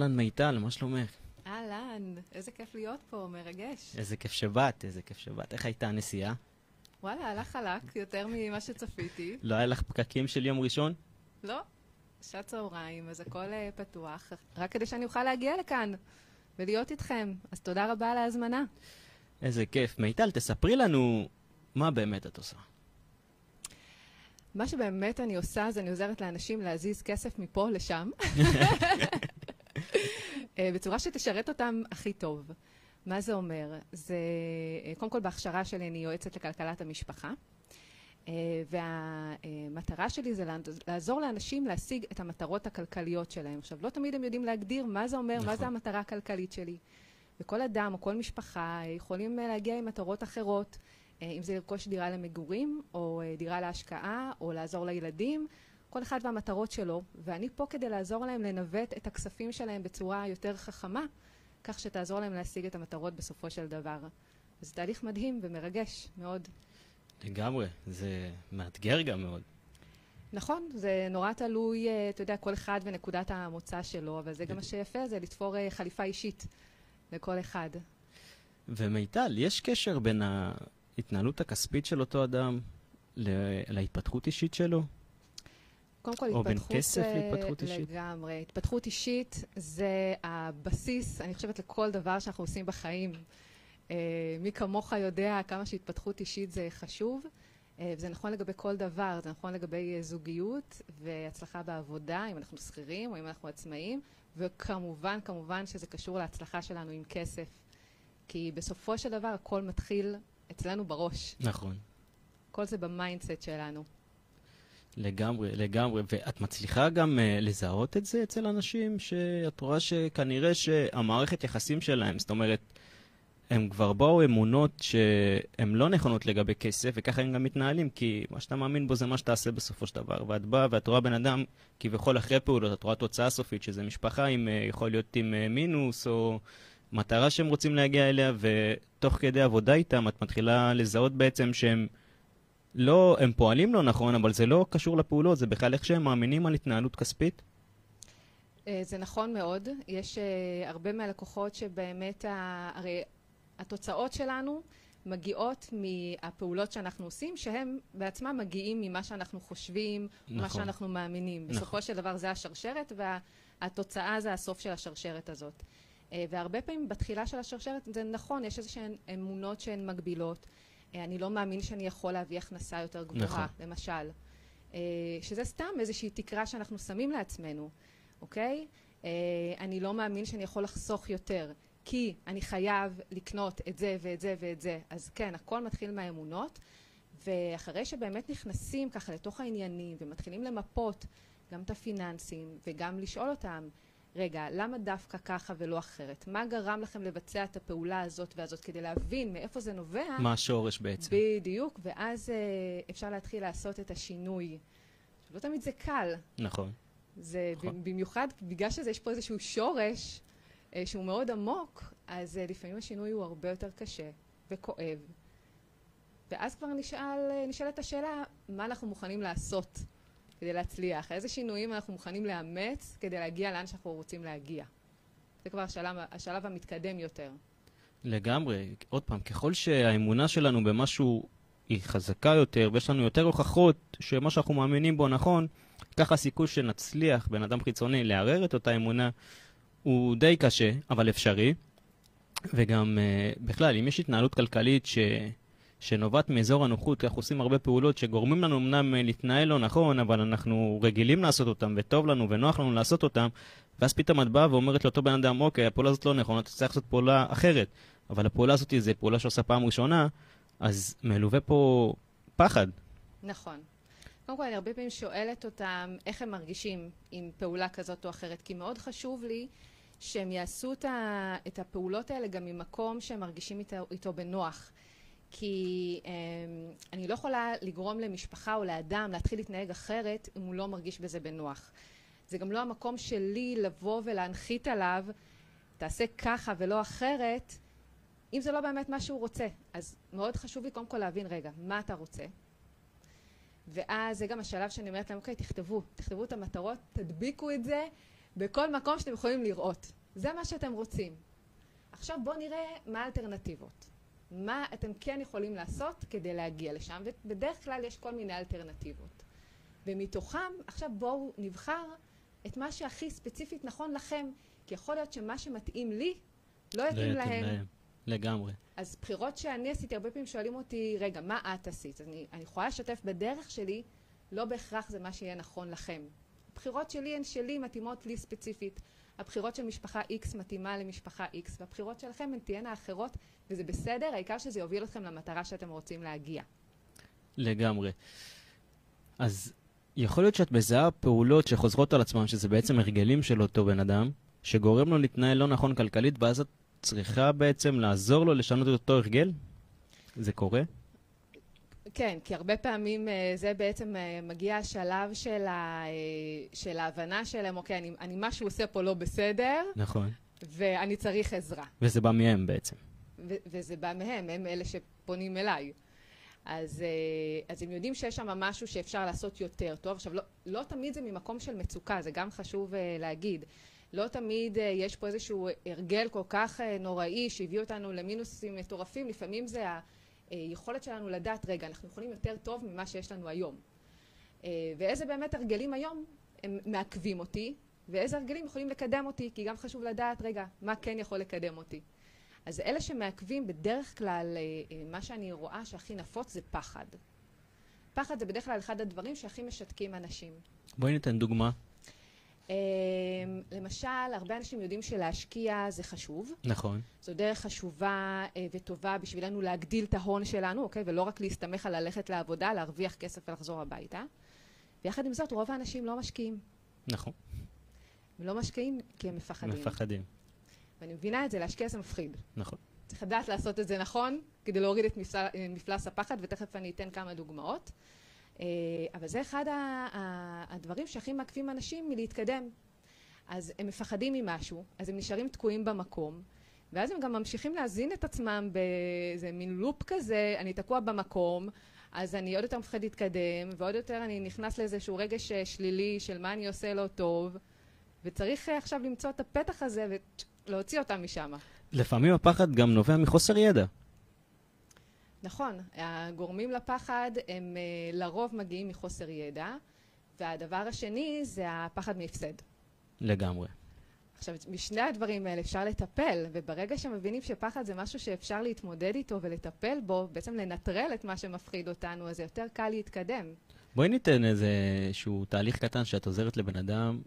אהלן מיטל, מה שלומך? אהלן, איזה כיף להיות פה, מרגש. איזה כיף שבאת, איזה כיף שבאת. איך הייתה הנסיעה? וואלה, הלך חלק יותר ממה שצפיתי. לא היה לך פקקים של יום ראשון? לא, שעת צהריים, אז הכל uh, פתוח, רק כדי שאני אוכל להגיע לכאן ולהיות איתכם. אז תודה רבה על ההזמנה. איזה כיף. מיטל, תספרי לנו מה באמת את עושה. מה שבאמת אני עושה זה אני עוזרת לאנשים להזיז כסף מפה לשם, בצורה שתשרת אותם הכי טוב. מה זה אומר? זה, אה, קודם כל בהכשרה שלי אני יועצת לכלכלת המשפחה, אה, והמטרה שלי זה לעזור לאנשים להשיג את המטרות הכלכליות שלהם. עכשיו, לא תמיד הם יודעים להגדיר מה זה אומר, נכון. מה זה המטרה הכלכלית שלי. וכל אדם או כל משפחה יכולים להגיע עם מטרות אחרות. אה, אם זה לרכוש דירה למגורים, או אה, דירה להשקעה, או לעזור לילדים, כל אחד והמטרות שלו, ואני פה כדי לעזור להם לנווט את הכספים שלהם בצורה יותר חכמה, כך שתעזור להם להשיג את המטרות בסופו של דבר. זה תהליך מדהים ומרגש מאוד. לגמרי, זה מאתגר גם מאוד. נכון, זה נורא תלוי, אה, אתה יודע, כל אחד ונקודת המוצא שלו, אבל זה גם מה שיפה, זה לתפור חליפה אישית לכל אחד. ומיטל, יש קשר בין. ההתנהלות הכספית של אותו אדם להתפתחות אישית שלו? קודם כל, או בין כסף להתפתחות אישית? לגמרי. התפתחות אישית זה הבסיס, אני חושבת, לכל דבר שאנחנו עושים בחיים. Uh, מי כמוך יודע כמה שהתפתחות אישית זה חשוב. Uh, וזה נכון לגבי כל דבר, זה נכון לגבי זוגיות והצלחה בעבודה, אם אנחנו שכירים או אם אנחנו עצמאים, וכמובן, כמובן שזה קשור להצלחה שלנו עם כסף. כי בסופו של דבר הכל מתחיל אצלנו בראש. נכון. כל זה ב mindset שלנו. לגמרי, לגמרי. ואת מצליחה גם אה, לזהות את זה אצל אנשים שאת רואה שכנראה שהמערכת יחסים שלהם, זאת אומרת, הם כבר באו אמונות שהן לא נכונות לגבי כסף, וככה הם גם מתנהלים, כי מה שאתה מאמין בו זה מה שתעשה בסופו של דבר. ואת באה ואת רואה בן אדם כביכול אחרי פעולות, את רואה תוצאה סופית, שזה משפחה עם, אה, יכול להיות עם אה, מינוס, או מטרה שהם רוצים להגיע אליה, ותוך כדי עבודה איתם את מתחילה לזהות בעצם שהם לא, הם פועלים לא נכון, אבל זה לא קשור לפעולות, זה בכלל איך שהם מאמינים על התנהלות כספית. אה, זה נכון מאוד. יש uh, הרבה מהלקוחות שבאמת, ה... הרי התוצאות שלנו מגיעות מהפעולות שאנחנו עושים, שהם בעצמם מגיעים ממה שאנחנו חושבים, נכון. מה שאנחנו מאמינים. נכון. בסופו של דבר זה השרשרת, והתוצאה זה הסוף של השרשרת הזאת. אה, והרבה פעמים בתחילה של השרשרת זה נכון, יש איזשהן אמונות שהן מגבילות. אה, אני לא מאמין שאני יכול להביא הכנסה יותר גבוהה, נכון. למשל. אה, שזה סתם איזושהי תקרה שאנחנו שמים לעצמנו, אוקיי? אני לא מאמין שאני יכול לחסוך יותר, כי אני חייב לקנות את זה ואת זה ואת זה. אז כן, הכל מתחיל מהאמונות, ואחרי שבאמת נכנסים ככה לתוך העניינים ומתחילים למפות גם את הפיננסים וגם לשאול אותם רגע, למה דווקא ככה ולא אחרת? מה גרם לכם לבצע את הפעולה הזאת והזאת כדי להבין מאיפה זה נובע? מה השורש בעצם. בדיוק, ואז אה, אפשר להתחיל לעשות את השינוי. לא תמיד זה קל. נכון. זה נכון. במיוחד בגלל שיש פה איזשהו שורש אה, שהוא מאוד עמוק, אז אה, לפעמים השינוי הוא הרבה יותר קשה וכואב. ואז כבר נשאל, אה, נשאלת השאלה, מה אנחנו מוכנים לעשות? כדי להצליח? איזה שינויים אנחנו מוכנים לאמץ כדי להגיע לאן שאנחנו רוצים להגיע? זה כבר השלב, השלב המתקדם יותר. לגמרי. עוד פעם, ככל שהאמונה שלנו במשהו היא חזקה יותר, ויש לנו יותר הוכחות שמה שאנחנו מאמינים בו נכון, ככה הסיכוי שנצליח, בן אדם חיצוני, לערער את אותה אמונה, הוא די קשה, אבל אפשרי. וגם, uh, בכלל, אם יש התנהלות כלכלית ש... שנובעת מאזור הנוחות, אנחנו עושים הרבה פעולות שגורמים לנו אמנם אה, להתנהל לא נכון, אבל אנחנו רגילים לעשות אותם, וטוב לנו ונוח לנו לעשות אותם, ואז פתאום את באה ואומרת לאותו בן אדם, אוקיי, הפעולה הזאת לא נכונה, אתה צריך לעשות פעולה אחרת, אבל הפעולה הזאת זו פעולה שעושה פעם ראשונה, אז מלווה פה פחד. נכון. קודם כל, אני הרבה פעמים שואלת אותם איך הם מרגישים עם פעולה כזאת או אחרת, כי מאוד חשוב לי שהם יעשו את הפעולות האלה גם ממקום שהם מרגישים איתו, איתו בנוח. כי אה, אני לא יכולה לגרום למשפחה או לאדם להתחיל להתנהג אחרת אם הוא לא מרגיש בזה בנוח. זה גם לא המקום שלי לבוא ולהנחית עליו, תעשה ככה ולא אחרת, אם זה לא באמת מה שהוא רוצה. אז מאוד חשוב לי קודם כל להבין, רגע, מה אתה רוצה? ואז זה גם השלב שאני אומרת להם, אוקיי, תכתבו, תכתבו את המטרות, תדביקו את זה בכל מקום שאתם יכולים לראות. זה מה שאתם רוצים. עכשיו בואו נראה מה האלטרנטיבות. מה אתם כן יכולים לעשות כדי להגיע לשם, ובדרך כלל יש כל מיני אלטרנטיבות. ומתוכם, עכשיו בואו נבחר את מה שהכי ספציפית נכון לכם, כי יכול להיות שמה שמתאים לי לא יתאים להם. להם. לגמרי. אז בחירות שאני עשיתי, הרבה פעמים שואלים אותי, רגע, מה את עשית? אז אני, אני יכולה לשתף בדרך שלי, לא בהכרח זה מה שיהיה נכון לכם. הבחירות שלי הן שלי, מתאימות לי ספציפית. הבחירות של משפחה X מתאימה למשפחה X, והבחירות שלכם הן תהיינה אחרות, וזה בסדר, העיקר שזה יוביל אתכם למטרה שאתם רוצים להגיע. לגמרי. אז יכול להיות שאת מזהה פעולות שחוזרות על עצמן, שזה בעצם הרגלים של אותו בן אדם, שגורם לו להתנהל לא נכון כלכלית, ואז את צריכה בעצם לעזור לו לשנות את אותו הרגל? זה קורה? כן, כי הרבה פעמים אה, זה בעצם אה, מגיע השלב של, ה, אה, של ההבנה שלהם, אוקיי, אני, אני משהו עושה פה לא בסדר. נכון. ואני צריך עזרה. וזה בא מהם בעצם. ו- וזה בא מהם, הם אלה שפונים אליי. אז, אז הם יודעים שיש שם משהו שאפשר לעשות יותר טוב. עכשיו, לא, לא תמיד זה ממקום של מצוקה, זה גם חשוב להגיד. לא תמיד יש פה איזשהו הרגל כל כך נוראי שהביא אותנו למינוסים מטורפים, לפעמים זה ה... היכולת שלנו לדעת, רגע, אנחנו יכולים יותר טוב ממה שיש לנו היום. אה, ואיזה באמת הרגלים היום הם מעכבים אותי, ואיזה הרגלים יכולים לקדם אותי, כי גם חשוב לדעת, רגע, מה כן יכול לקדם אותי. אז אלה שמעכבים, בדרך כלל, אה, אה, מה שאני רואה שהכי נפוץ זה פחד. פחד זה בדרך כלל אחד הדברים שהכי משתקים אנשים. בואי ניתן דוגמה. אמ, למשל, הרבה אנשים יודעים שלהשקיע זה חשוב. נכון. זו דרך חשובה אה, וטובה בשבילנו להגדיל את ההון שלנו, אוקיי? ולא רק להסתמך על ללכת לעבודה, להרוויח כסף ולחזור הביתה. ויחד עם זאת, רוב האנשים לא משקיעים. נכון. הם לא משקיעים כי הם מפחדים. מפחדים. ואני מבינה את זה, להשקיע זה מפחיד. נכון. צריך לדעת לעשות את זה נכון, כדי להוריד את מפלס הפחד, ותכף אני אתן כמה דוגמאות. אה, אבל זה אחד הדברים שהכי מעכבים אנשים מלהתקדם. אז הם מפחדים ממשהו, אז הם נשארים תקועים במקום, ואז הם גם ממשיכים להזין את עצמם באיזה מין לופ כזה, אני תקוע במקום, אז אני עוד יותר מפחד להתקדם, ועוד יותר אני נכנס לאיזשהו רגש שלילי של מה אני עושה לא טוב, וצריך עכשיו למצוא את הפתח הזה ולהוציא אותם משם. לפעמים הפחד גם נובע מחוסר ידע. נכון, הגורמים לפחד הם אה, לרוב מגיעים מחוסר ידע, והדבר השני זה הפחד מהפסד. לגמרי. עכשיו, משני הדברים האלה אפשר לטפל, וברגע שמבינים שפחד זה משהו שאפשר להתמודד איתו ולטפל בו, בעצם לנטרל את מה שמפחיד אותנו, אז זה יותר קל להתקדם. בואי ניתן איזשהו תהליך קטן שאת עוזרת לבן אדם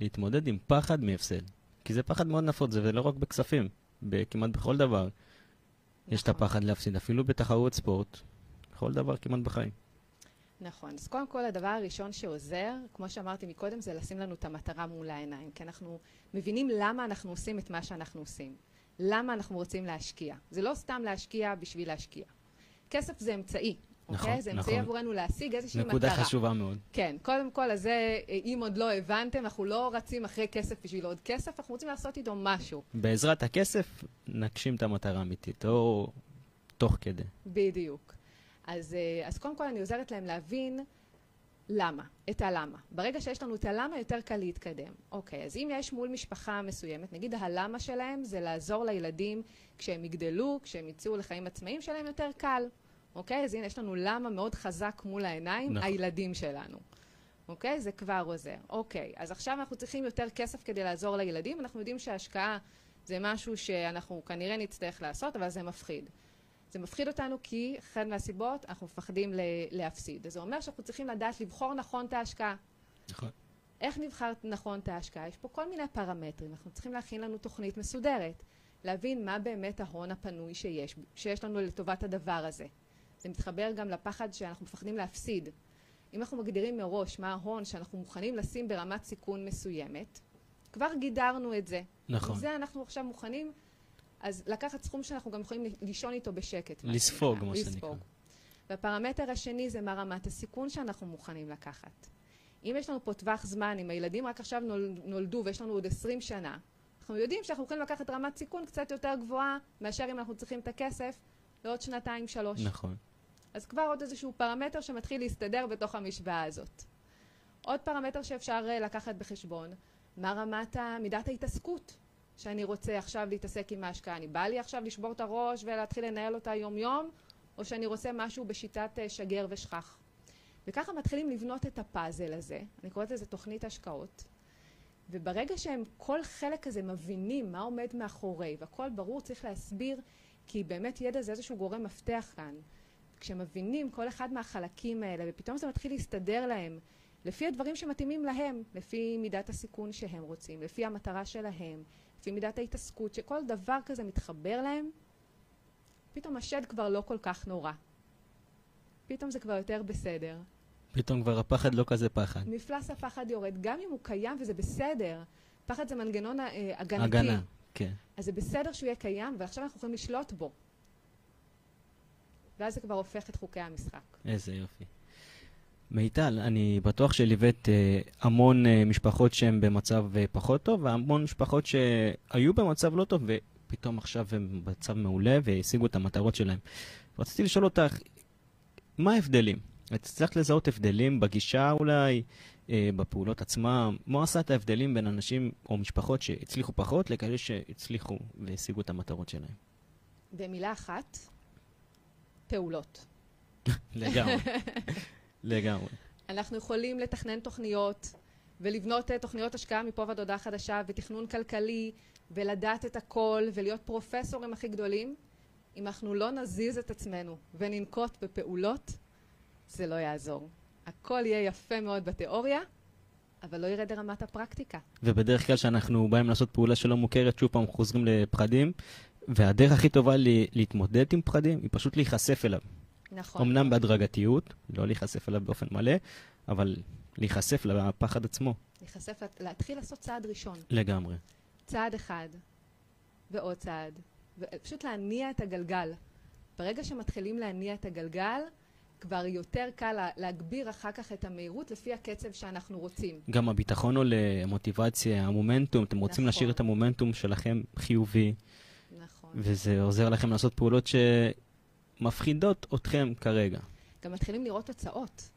להתמודד עם פחד מהפסד. כי זה פחד מאוד נפוץ, זה לא רק בכספים, כמעט בכל דבר. יש את הפחד להפסיד, אפילו בתחרות ספורט, בכל דבר כמעט בחיים. נכון. אז קודם כל, הדבר הראשון שעוזר, כמו שאמרתי מקודם, זה לשים לנו את המטרה מול העיניים. כי אנחנו מבינים למה אנחנו עושים את מה שאנחנו עושים. למה אנחנו רוצים להשקיע. זה לא סתם להשקיע בשביל להשקיע. כסף זה אמצעי. נכון, אוקיי? זה אמצעי נכון. עבורנו להשיג איזושהי נקודה מטרה. נקודה חשובה מאוד. כן, קודם כל, אז זה, אם עוד לא הבנתם, אנחנו לא רצים אחרי כסף בשביל עוד כסף, אנחנו רוצים לעשות איתו משהו. בעזרת הכסף נגשים את המטרה האמיתית, או תוך כדי. בדיוק. אז, אה, אז קודם כל אני עוזרת להם להבין למה, את הלמה. ברגע שיש לנו את הלמה, יותר קל להתקדם. אוקיי, אז אם יש מול משפחה מסוימת, נגיד הלמה שלהם זה לעזור לילדים כשהם יגדלו, כשהם יצאו לחיים עצמאיים שלהם יותר קל. אוקיי? אז הנה, יש לנו למה מאוד חזק מול העיניים, נכון. הילדים שלנו. אוקיי? זה כבר עוזר. אוקיי, אז עכשיו אנחנו צריכים יותר כסף כדי לעזור לילדים. אנחנו יודעים שהשקעה זה משהו שאנחנו כנראה נצטרך לעשות, אבל זה מפחיד. זה מפחיד אותנו כי אחת מהסיבות, אנחנו מפחדים להפסיד. אז זה אומר שאנחנו צריכים לדעת לבחור נכון את ההשקעה. נכון. איך נבחר נכון את ההשקעה? יש פה כל מיני פרמטרים. אנחנו צריכים להכין לנו תוכנית מסודרת. להבין מה באמת ההון הפנוי שיש, שיש לנו לטובת הדבר הזה. זה מתחבר גם לפחד שאנחנו מפחדים להפסיד. אם אנחנו מגדירים מראש מה ההון שאנחנו מוכנים לשים ברמת סיכון מסוימת, כבר גידרנו את זה. נכון. זה אנחנו עכשיו מוכנים, אז לקחת סכום שאנחנו גם יכולים לישון איתו בשקט. לספוג, מה שנקרא. והפרמטר השני זה מה רמת הסיכון שאנחנו מוכנים לקחת. אם יש לנו פה טווח זמן, אם הילדים רק עכשיו נולדו ויש לנו עוד 20 שנה, אנחנו יודעים שאנחנו יכולים לקחת רמת סיכון קצת יותר גבוהה מאשר אם אנחנו צריכים את הכסף לעוד שנתיים, שלוש. נכון. אז כבר עוד איזשהו פרמטר שמתחיל להסתדר בתוך המשוואה הזאת. עוד פרמטר שאפשר אה, לקחת בחשבון, מה רמת מידת ההתעסקות שאני רוצה עכשיו להתעסק עם ההשקעה? אני בא לי עכשיו לשבור את הראש ולהתחיל לנהל אותה יום-יום, או שאני רוצה משהו בשיטת אה, שגר ושכח? וככה מתחילים לבנות את הפאזל הזה, אני קוראת לזה תוכנית השקעות, וברגע שהם כל חלק כזה מבינים מה עומד מאחורי, והכל ברור, צריך להסביר, כי באמת ידע זה איזשהו גורם מפתח כאן. כשמבינים כל אחד מהחלקים האלה, ופתאום זה מתחיל להסתדר להם, לפי הדברים שמתאימים להם, לפי מידת הסיכון שהם רוצים, לפי המטרה שלהם, לפי מידת ההתעסקות, שכל דבר כזה מתחבר להם, פתאום השד כבר לא כל כך נורא. פתאום זה כבר יותר בסדר. פתאום כבר הפחד לא כזה פחד. מפלס הפחד יורד, גם אם הוא קיים וזה בסדר. פחד זה מנגנון אה, הגנתי. הגנה, כן. אז זה בסדר שהוא יהיה קיים, ועכשיו אנחנו יכולים לשלוט בו. ואז זה כבר הופך את חוקי המשחק. איזה יופי. מיטל, אני בטוח שליווית אה, המון אה, משפחות שהן במצב אה, פחות טוב, והמון משפחות שהיו במצב לא טוב, ופתאום עכשיו הם במצב מעולה והשיגו את המטרות שלהם. רציתי לשאול אותך, מה ההבדלים? את הצלחת לזהות הבדלים בגישה אולי, אה, בפעולות עצמם? מה עשה את ההבדלים בין אנשים או משפחות שהצליחו פחות לכאלה שהצליחו והשיגו את המטרות שלהם? במילה אחת, פעולות. לגמרי. לגמרי. אנחנו יכולים לתכנן תוכניות ולבנות אה, תוכניות השקעה מפה ועד הודעה חדשה ותכנון כלכלי ולדעת את הכל ולהיות פרופסורים הכי גדולים אם אנחנו לא נזיז את עצמנו וננקוט בפעולות זה לא יעזור. הכל יהיה יפה מאוד בתיאוריה אבל לא ירד לרמת הפרקטיקה. ובדרך כלל כשאנחנו באים לעשות פעולה שלא מוכרת, שוב פעם חוזרים לפחדים, והדרך הכי טובה לי, להתמודד עם פחדים היא פשוט להיחשף אליו. נכון. אמנם בהדרגתיות, לא להיחשף אליו באופן מלא, אבל להיחשף לפחד עצמו. להיחשף, להתחיל לעשות צעד ראשון. לגמרי. צעד אחד, ועוד צעד, ופשוט להניע את הגלגל. ברגע שמתחילים להניע את הגלגל, כבר יותר קל להגביר אחר כך את המהירות לפי הקצב שאנחנו רוצים. גם הביטחון עולה, המוטיבציה, המומנטום, אתם רוצים נכון. להשאיר את המומנטום שלכם חיובי. נכון. וזה עוזר לכם לעשות פעולות שמפחידות אתכם כרגע. גם מתחילים לראות תוצאות.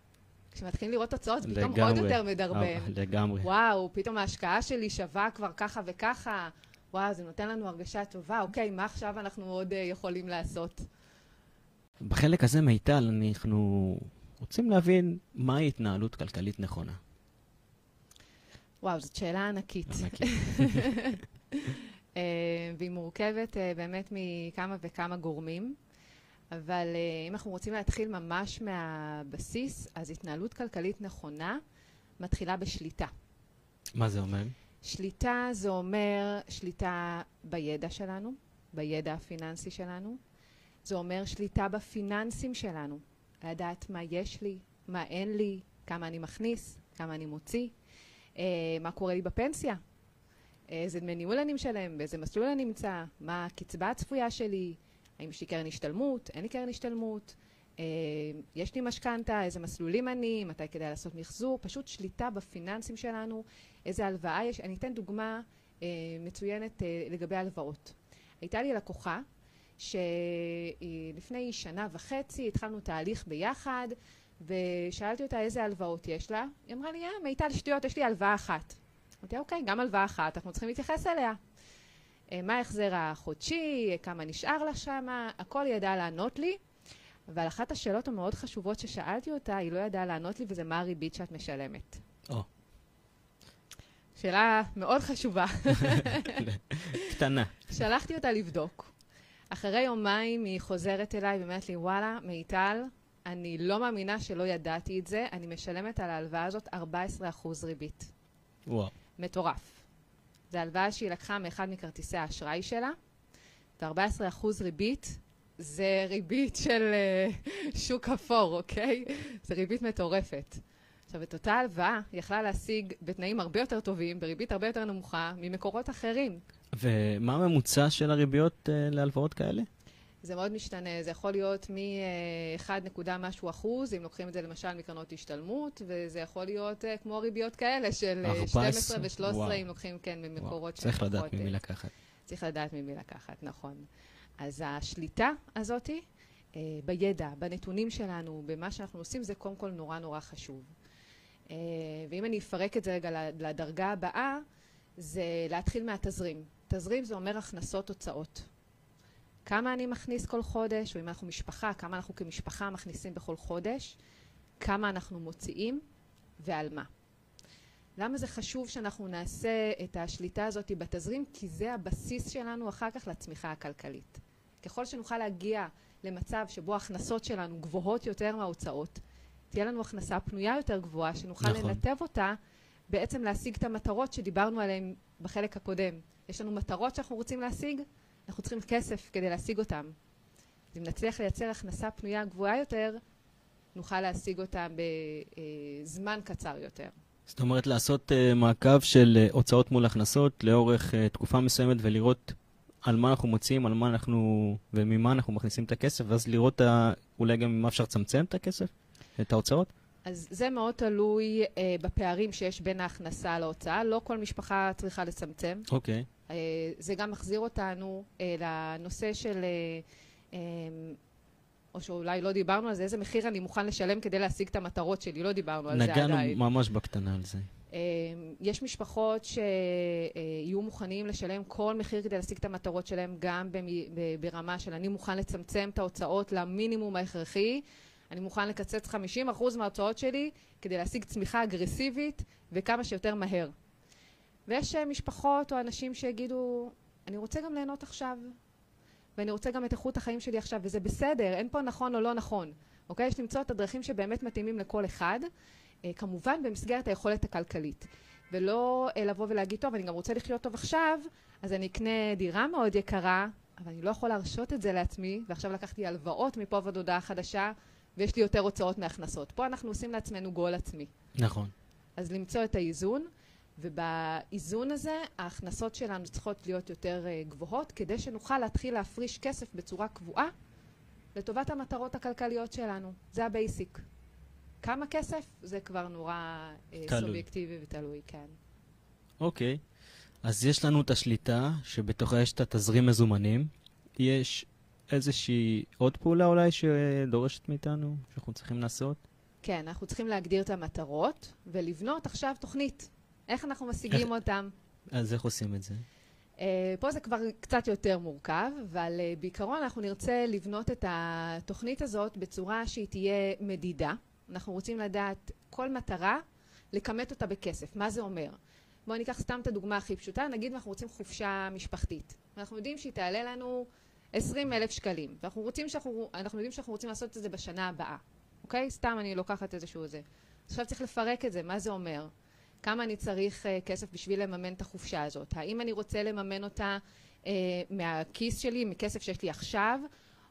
כשמתחילים לראות תוצאות, פתאום עוד יותר מדרבן. אה, לגמרי. וואו, פתאום ההשקעה שלי שווה כבר ככה וככה. וואו, זה נותן לנו הרגשה טובה. אוקיי, מה עכשיו אנחנו עוד uh, יכולים לעשות? בחלק הזה, מיטל, אנחנו רוצים להבין מהי התנהלות כלכלית נכונה. וואו, זאת שאלה ענקית. ענקית. uh, והיא מורכבת uh, באמת מכמה וכמה גורמים. אבל uh, אם אנחנו רוצים להתחיל ממש מהבסיס, אז התנהלות כלכלית נכונה מתחילה בשליטה. מה זה אומר? שליטה זה אומר שליטה בידע שלנו, בידע הפיננסי שלנו. זה אומר שליטה בפיננסים שלנו, לדעת מה יש לי, מה אין לי, כמה אני מכניס, כמה אני מוציא, אה, מה קורה לי בפנסיה, איזה דמי ניהול אני משלם, באיזה מסלול אני נמצא, מה הקצבה הצפויה שלי, האם יש לי קרן השתלמות, אין לי קרן השתלמות, אה, יש לי משכנתה, איזה מסלולים אני, מתי כדאי לעשות מחזור, פשוט שליטה בפיננסים שלנו, איזה הלוואה יש. אני אתן דוגמה אה, מצוינת אה, לגבי הלוואות. הייתה לי לקוחה שלפני שנה וחצי התחלנו תהליך ביחד ושאלתי אותה איזה הלוואות יש לה. היא אמרה לי, אה, מיטל שטויות, יש לי הלוואה אחת. אמרתי, אוקיי, גם הלוואה אחת, אנחנו צריכים להתייחס אליה. אה, מה ההחזר החודשי, כמה נשאר לה שמה, הכל היא ידעה לענות לי. אבל אחת השאלות המאוד חשובות ששאלתי אותה, היא לא ידעה לענות לי, וזה מה הריבית שאת משלמת. או. Oh. שאלה מאוד חשובה. קטנה. שלחתי אותה לבדוק. אחרי יומיים היא חוזרת אליי ואומרת לי, וואלה, מיטל, אני לא מאמינה שלא ידעתי את זה, אני משלמת על ההלוואה הזאת 14% ריבית. וואו. מטורף. זו הלוואה שהיא לקחה מאחד מכרטיסי האשראי שלה, ו-14% ריבית זה ריבית של uh, שוק אפור, אוקיי? זה ריבית מטורפת. עכשיו, את אותה הלוואה היא יכלה להשיג בתנאים הרבה יותר טובים, בריבית הרבה יותר נמוכה, ממקורות אחרים. ומה הממוצע של הריביות uh, להלוואות כאלה? זה מאוד משתנה, זה יכול להיות מ-1 נקודה משהו אחוז, אם לוקחים את זה למשל מקרנות השתלמות, וזה יכול להיות uh, כמו ריביות כאלה של 12 ו-13, אם לוקחים, כן, ממקורות של... צריך לדעת ממי לקחת. צריך לדעת ממי לקחת, נכון. אז השליטה הזאתי, uh, בידע, בנתונים שלנו, במה שאנחנו עושים, זה קודם כל נורא נורא חשוב. Uh, ואם אני אפרק את זה רגע לדרגה הבאה, זה להתחיל מהתזרים. תזרים זה אומר הכנסות הוצאות. כמה אני מכניס כל חודש, או אם אנחנו משפחה, כמה אנחנו כמשפחה מכניסים בכל חודש, כמה אנחנו מוציאים ועל מה. למה זה חשוב שאנחנו נעשה את השליטה הזאת בתזרים? כי זה הבסיס שלנו אחר כך לצמיחה הכלכלית. ככל שנוכל להגיע למצב שבו ההכנסות שלנו גבוהות יותר מההוצאות, תהיה לנו הכנסה פנויה יותר גבוהה, שנוכל נכון. לנתב אותה, בעצם להשיג את המטרות שדיברנו עליהן בחלק הקודם. יש לנו מטרות שאנחנו רוצים להשיג, אנחנו צריכים כסף כדי להשיג אותן. אז אם נצליח לייצר הכנסה פנויה גבוהה יותר, נוכל להשיג אותה בזמן קצר יותר. זאת אומרת, לעשות uh, מעקב של uh, הוצאות מול הכנסות לאורך uh, תקופה מסוימת ולראות על מה אנחנו מוציאים, על מה אנחנו וממה אנחנו מכניסים את הכסף, ואז לראות uh, אולי גם אם אפשר לצמצם את הכסף, את ההוצאות? אז זה מאוד תלוי uh, בפערים שיש בין ההכנסה להוצאה. לא כל משפחה צריכה לצמצם. אוקיי. Okay. Uh, זה גם מחזיר אותנו uh, לנושא של... Uh, um, או שאולי לא דיברנו על זה, איזה מחיר אני מוכן לשלם כדי להשיג את המטרות שלי, לא דיברנו על זה עדיין. נגענו ממש בקטנה על זה. אמ, יש משפחות שיהיו מוכנים לשלם כל מחיר כדי להשיג את המטרות שלהם, גם ברמה של אני מוכן לצמצם את ההוצאות למינימום ההכרחי, אני מוכן לקצץ 50% מההוצאות שלי כדי להשיג צמיחה אגרסיבית וכמה שיותר מהר. ויש משפחות או אנשים שיגידו, אני רוצה גם ליהנות עכשיו, ואני רוצה גם את איכות החיים שלי עכשיו, וזה בסדר, אין פה נכון או לא נכון, אוקיי? יש למצוא את הדרכים שבאמת מתאימים לכל אחד, אה, כמובן במסגרת היכולת הכלכלית. ולא אה, לבוא ולהגיד, טוב, אני גם רוצה לחיות טוב עכשיו, אז אני אקנה דירה מאוד יקרה, אבל אני לא יכול להרשות את זה לעצמי, ועכשיו לקחתי הלוואות מפה ועד הודעה חדשה, ויש לי יותר הוצאות מהכנסות. פה אנחנו עושים לעצמנו גול עצמי. נכון. אז למצוא את האיזון. ובאיזון הזה ההכנסות שלנו צריכות להיות יותר אה, גבוהות כדי שנוכל להתחיל להפריש כסף בצורה קבועה לטובת המטרות הכלכליות שלנו. זה ה basic. כמה כסף? זה כבר נורא אה, סובייקטיבי ותלוי, כן. אוקיי. אוקיי. אז יש לנו את השליטה, שבתוכה יש את התזרים מזומנים. יש איזושהי עוד פעולה אולי שדורשת מאיתנו, שאנחנו צריכים לעשות? כן, אנחנו צריכים להגדיר את המטרות ולבנות עכשיו תוכנית. איך אנחנו משיגים איך... אותם? אז איך עושים את זה? Uh, פה זה כבר קצת יותר מורכב, אבל uh, בעיקרון אנחנו נרצה לבנות את התוכנית הזאת בצורה שהיא תהיה מדידה. אנחנו רוצים לדעת כל מטרה, לכמת אותה בכסף. מה זה אומר? בואו ניקח סתם את הדוגמה הכי פשוטה, נגיד אנחנו רוצים חופשה משפחתית. אנחנו יודעים שהיא תעלה לנו 20 אלף שקלים, ואנחנו רוצים שאנחנו, אנחנו יודעים שאנחנו רוצים לעשות את זה בשנה הבאה, אוקיי? סתם אני לוקחת איזשהו זה. עכשיו צריך לפרק את זה, מה זה אומר? כמה אני צריך uh, כסף בשביל לממן את החופשה הזאת? האם אני רוצה לממן אותה uh, מהכיס שלי, מכסף שיש לי עכשיו,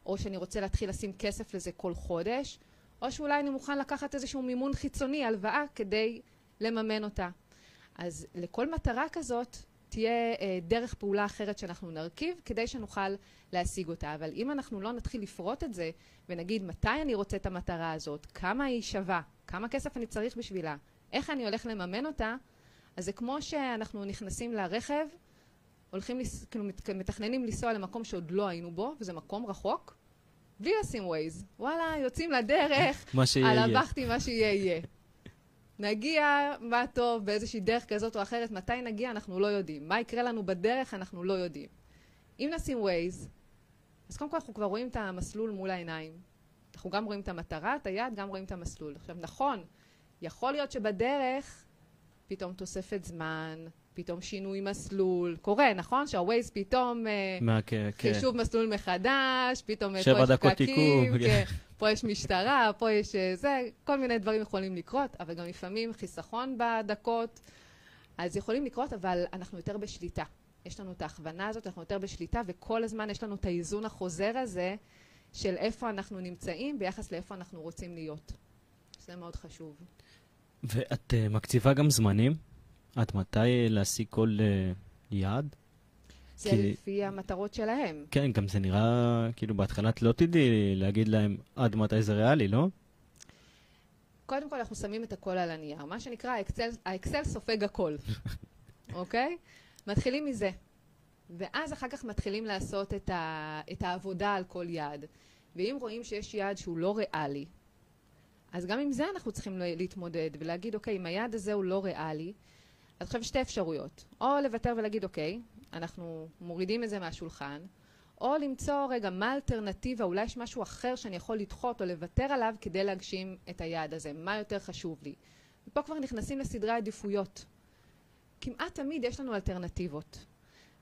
או שאני רוצה להתחיל לשים כסף לזה כל חודש, או שאולי אני מוכן לקחת איזשהו מימון חיצוני, הלוואה, כדי לממן אותה. אז לכל מטרה כזאת תהיה uh, דרך פעולה אחרת שאנחנו נרכיב כדי שנוכל להשיג אותה. אבל אם אנחנו לא נתחיל לפרוט את זה ונגיד מתי אני רוצה את המטרה הזאת, כמה היא שווה, כמה כסף אני צריך בשבילה, איך אני הולך לממן אותה, אז זה כמו שאנחנו נכנסים לרכב, הולכים, לס... כאילו מתכננים לנסוע למקום שעוד לא היינו בו, וזה מקום רחוק, בלי לשים ווייז. וואלה, יוצאים לדרך, מה שיהיה יהיה. על הבכתי מה שיהיה יהיה. נגיע, מה טוב, באיזושהי דרך כזאת או אחרת, מתי נגיע אנחנו לא יודעים. מה יקרה לנו בדרך אנחנו לא יודעים. אם נשים ווייז, אז קודם כל אנחנו כבר רואים את המסלול מול העיניים. אנחנו גם רואים את המטרה, את היעד, גם רואים את המסלול. עכשיו, נכון, יכול להיות שבדרך פתאום תוספת זמן, פתאום שינוי מסלול, קורה, נכון? שהווייז פתאום אה, מה, כן, כן. חישוב מסלול מחדש, פתאום פה יש פקקים, כן, פה יש משטרה, פה יש אה, זה, כל מיני דברים יכולים לקרות, אבל גם לפעמים חיסכון בדקות, אז יכולים לקרות, אבל אנחנו יותר בשליטה. יש לנו את ההכוונה הזאת, אנחנו יותר בשליטה, וכל הזמן יש לנו את האיזון החוזר הזה של איפה אנחנו נמצאים ביחס לאיפה אנחנו רוצים להיות. זה מאוד חשוב. ואת uh, מקציבה גם זמנים? עד מתי להשיג כל uh, יעד? זה כי... לפי המטרות שלהם. כן, גם זה נראה, כאילו בהתחלה את לא תדעי להגיד להם עד מתי זה ריאלי, לא? קודם כל אנחנו שמים את הכל על הנייר. מה שנקרא, האקסל, האקסל סופג הכל, אוקיי? מתחילים מזה. ואז אחר כך מתחילים לעשות את, ה, את העבודה על כל יעד. ואם רואים שיש יעד שהוא לא ריאלי, אז גם עם זה אנחנו צריכים להתמודד ולהגיד, אוקיי, אם היעד הזה הוא לא ריאלי, אז עכשיו שתי אפשרויות. או לוותר ולהגיד, אוקיי, אנחנו מורידים את זה מהשולחן, או למצוא, רגע, מה האלטרנטיבה, אולי יש משהו אחר שאני יכול לדחות או לוותר עליו כדי להגשים את היעד הזה, מה יותר חשוב לי. ופה כבר נכנסים לסדרי עדיפויות. כמעט תמיד יש לנו אלטרנטיבות.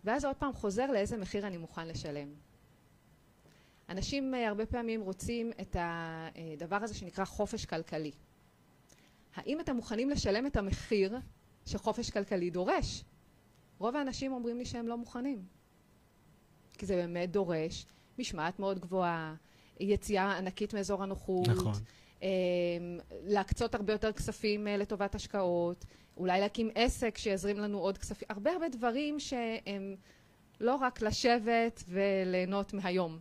ואז עוד פעם חוזר לאיזה מחיר אני מוכן לשלם. אנשים אה, הרבה פעמים רוצים את הדבר הזה שנקרא חופש כלכלי. האם אתם מוכנים לשלם את המחיר שחופש כלכלי דורש? רוב האנשים אומרים לי שהם לא מוכנים. כי זה באמת דורש משמעת מאוד גבוהה, יציאה ענקית מאזור הנוחות, נכון. אה, להקצות הרבה יותר כספים אה, לטובת השקעות, אולי להקים עסק שיזרים לנו עוד כספים, הרבה הרבה דברים שהם לא רק לשבת וליהנות מהיום.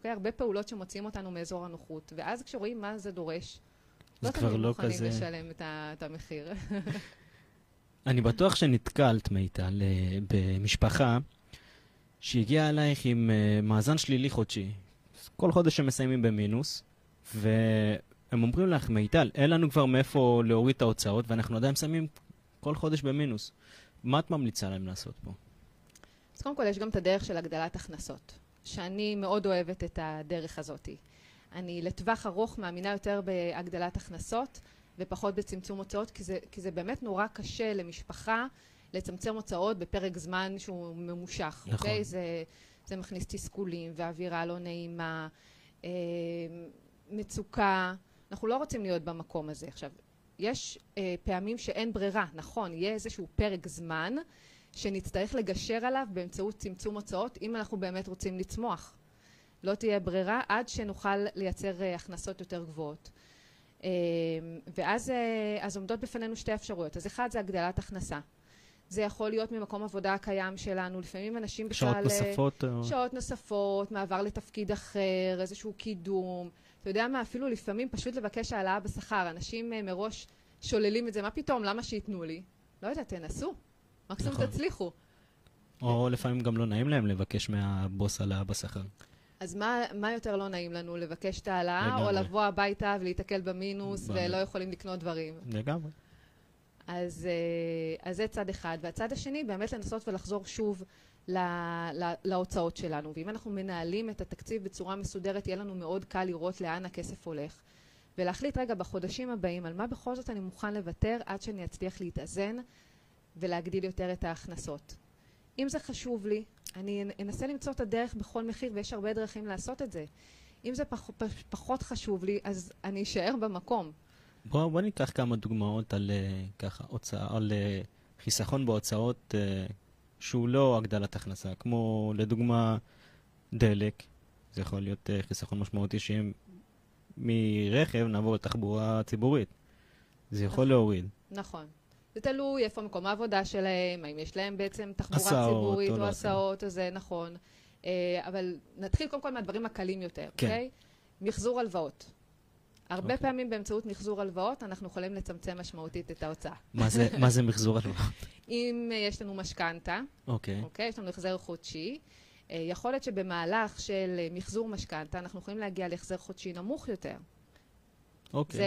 אוקיי? הרבה פעולות שמוציאים אותנו מאזור הנוחות, ואז כשרואים מה זה דורש, זה לא תמיד לא מוכנים כזה... לשלם את, ה, את המחיר. אני בטוח שנתקלת, מיטל, אה, במשפחה שהגיעה אלייך עם אה, מאזן שלילי חודשי. כל חודש הם מסיימים במינוס, והם אומרים לך, מיטל, אין לנו כבר מאיפה להוריד את ההוצאות, ואנחנו עדיין מסיימים כל חודש במינוס. מה את ממליצה להם לעשות פה? אז קודם כל יש גם את הדרך של הגדלת הכנסות, שאני מאוד אוהבת את הדרך הזאת. אני לטווח ארוך מאמינה יותר בהגדלת הכנסות ופחות בצמצום הוצאות, כי זה, כי זה באמת נורא קשה למשפחה לצמצם הוצאות בפרק זמן שהוא ממושך, נכון. אוקיי? זה, זה מכניס תסכולים ואווירה לא נעימה, אה, מצוקה. אנחנו לא רוצים להיות במקום הזה. עכשיו, יש אה, פעמים שאין ברירה, נכון, יהיה איזשהו פרק זמן שנצטרך לגשר עליו באמצעות צמצום הוצאות, אם אנחנו באמת רוצים לצמוח. לא תהיה ברירה עד שנוכל לייצר אה, הכנסות יותר גבוהות. אה, ואז אה, אז עומדות בפנינו שתי אפשרויות. אז אחד זה הגדלת הכנסה. זה יכול להיות ממקום עבודה הקיים שלנו, לפעמים אנשים בכלל... שעות אה, נוספות? שעות נוספות, מעבר לתפקיד אחר, איזשהו קידום. אתה יודע מה, אפילו לפעמים פשוט לבקש העלאה בשכר. אנשים מראש שוללים את זה, מה פתאום, למה שייתנו לי? לא יודעת, תנסו. מקסימום נכון. תצליחו. או לפעמים גם לא נעים להם לבקש מהבוס העלאה בשכר. אז מה, מה יותר לא נעים לנו, לבקש את ההעלאה, או. לבוא הביתה ולהיתקל במינוס באמת. ולא יכולים לקנות דברים? לגמרי. אז, אה, אז זה צד אחד. והצד השני, באמת לנסות ולחזור שוב ל, ל, להוצאות שלנו. ואם אנחנו מנהלים את התקציב בצורה מסודרת, יהיה לנו מאוד קל לראות לאן הכסף הולך. ולהחליט רגע בחודשים הבאים על מה בכל זאת אני מוכן לוותר עד שאני אצליח להתאזן ולהגדיל יותר את ההכנסות. אם זה חשוב לי, אני אנסה למצוא את הדרך בכל מחיר, ויש הרבה דרכים לעשות את זה. אם זה פח, פח, פחות חשוב לי, אז אני אשאר במקום. בוא, בוא ניקח כמה דוגמאות על אה, ככה, הוצאה, על אה, חיסכון בהוצאות אה, שהוא לא הגדלת הכנסה, כמו לדוגמה דלק, זה יכול להיות אה, חיסכון משמעותי שאם מרכב נעבור לתחבורה ציבורית. זה יכול נכון. להוריד. נכון. זה תלוי איפה מקום העבודה שלהם, האם יש להם בעצם תחבורה הסעות, ציבורית או או, לא הסעות, אז זה נכון. אה, אבל נתחיל קודם כל מהדברים הקלים יותר, כן. אוקיי? מחזור הלוואות. הרבה אוקיי. פעמים באמצעות מחזור הלוואות אנחנו יכולים לצמצם משמעותית את ההוצאה. מה זה, מה זה מחזור הלוואות? אם אה, יש לנו משכנתה, אוקיי. אוקיי? יש לנו החזר חודשי. אה, יכול להיות שבמהלך של מחזור משכנתה אנחנו יכולים להגיע להחזר חודשי נמוך יותר. אוקיי.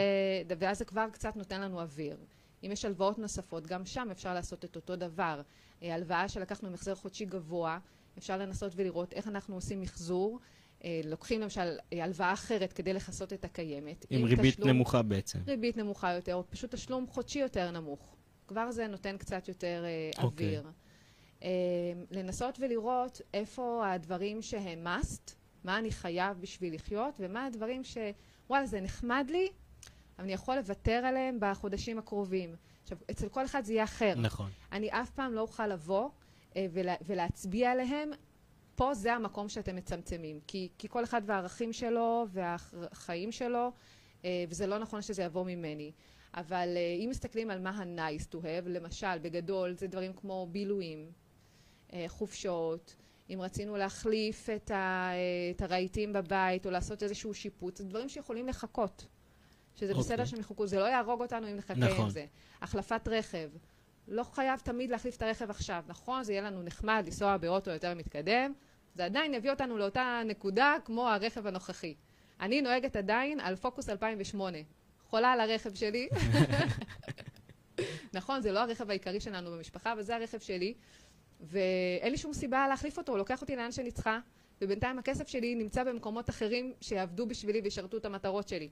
זה, ואז זה כבר קצת נותן לנו אוויר. אם יש הלוואות נוספות, גם שם אפשר לעשות את אותו דבר. אה, הלוואה שלקחנו עם החזר חודשי גבוה, אפשר לנסות ולראות איך אנחנו עושים מחזור. אה, לוקחים למשל אה, הלוואה אחרת כדי לכסות את הקיימת. עם ריבית תשלום, נמוכה בעצם. ריבית נמוכה יותר, או פשוט תשלום חודשי יותר נמוך. כבר זה נותן קצת יותר אה, אוקיי. אוויר. אה, לנסות ולראות איפה הדברים שהם must, מה אני חייב בשביל לחיות, ומה הדברים ש... וואלה, זה נחמד לי, אבל אני יכול לוותר עליהם בחודשים הקרובים. עכשיו, אצל כל אחד זה יהיה אחר. נכון. אני אף פעם לא אוכל לבוא אה, ולה, ולהצביע עליהם. פה זה המקום שאתם מצמצמים. כי, כי כל אחד והערכים שלו והחיים שלו, אה, וזה לא נכון שזה יבוא ממני. אבל אה, אם מסתכלים על מה ה-nice to have, למשל, בגדול, זה דברים כמו בילויים, אה, חופשות, אם רצינו להחליף את, ה, אה, את הרהיטים בבית או לעשות איזשהו שיפוץ, זה דברים שיכולים לחכות. שזה אוקיי. בסדר שהם יחכו, זה לא יהרוג אותנו אם נחכה נכון. עם זה. החלפת רכב, לא חייב תמיד להחליף את הרכב עכשיו, נכון? זה יהיה לנו נחמד לנסוע באוטו יותר מתקדם, זה עדיין יביא אותנו לאותה נקודה כמו הרכב הנוכחי. אני נוהגת עדיין על פוקוס 2008. חולה על הרכב שלי, נכון, זה לא הרכב העיקרי שלנו במשפחה, אבל זה הרכב שלי, ואין לי שום סיבה להחליף אותו, הוא לוקח אותי לאן שאני צריכה, ובינתיים הכסף שלי נמצא במקומות אחרים שיעבדו בשבילי וישרתו את המטרות שלי.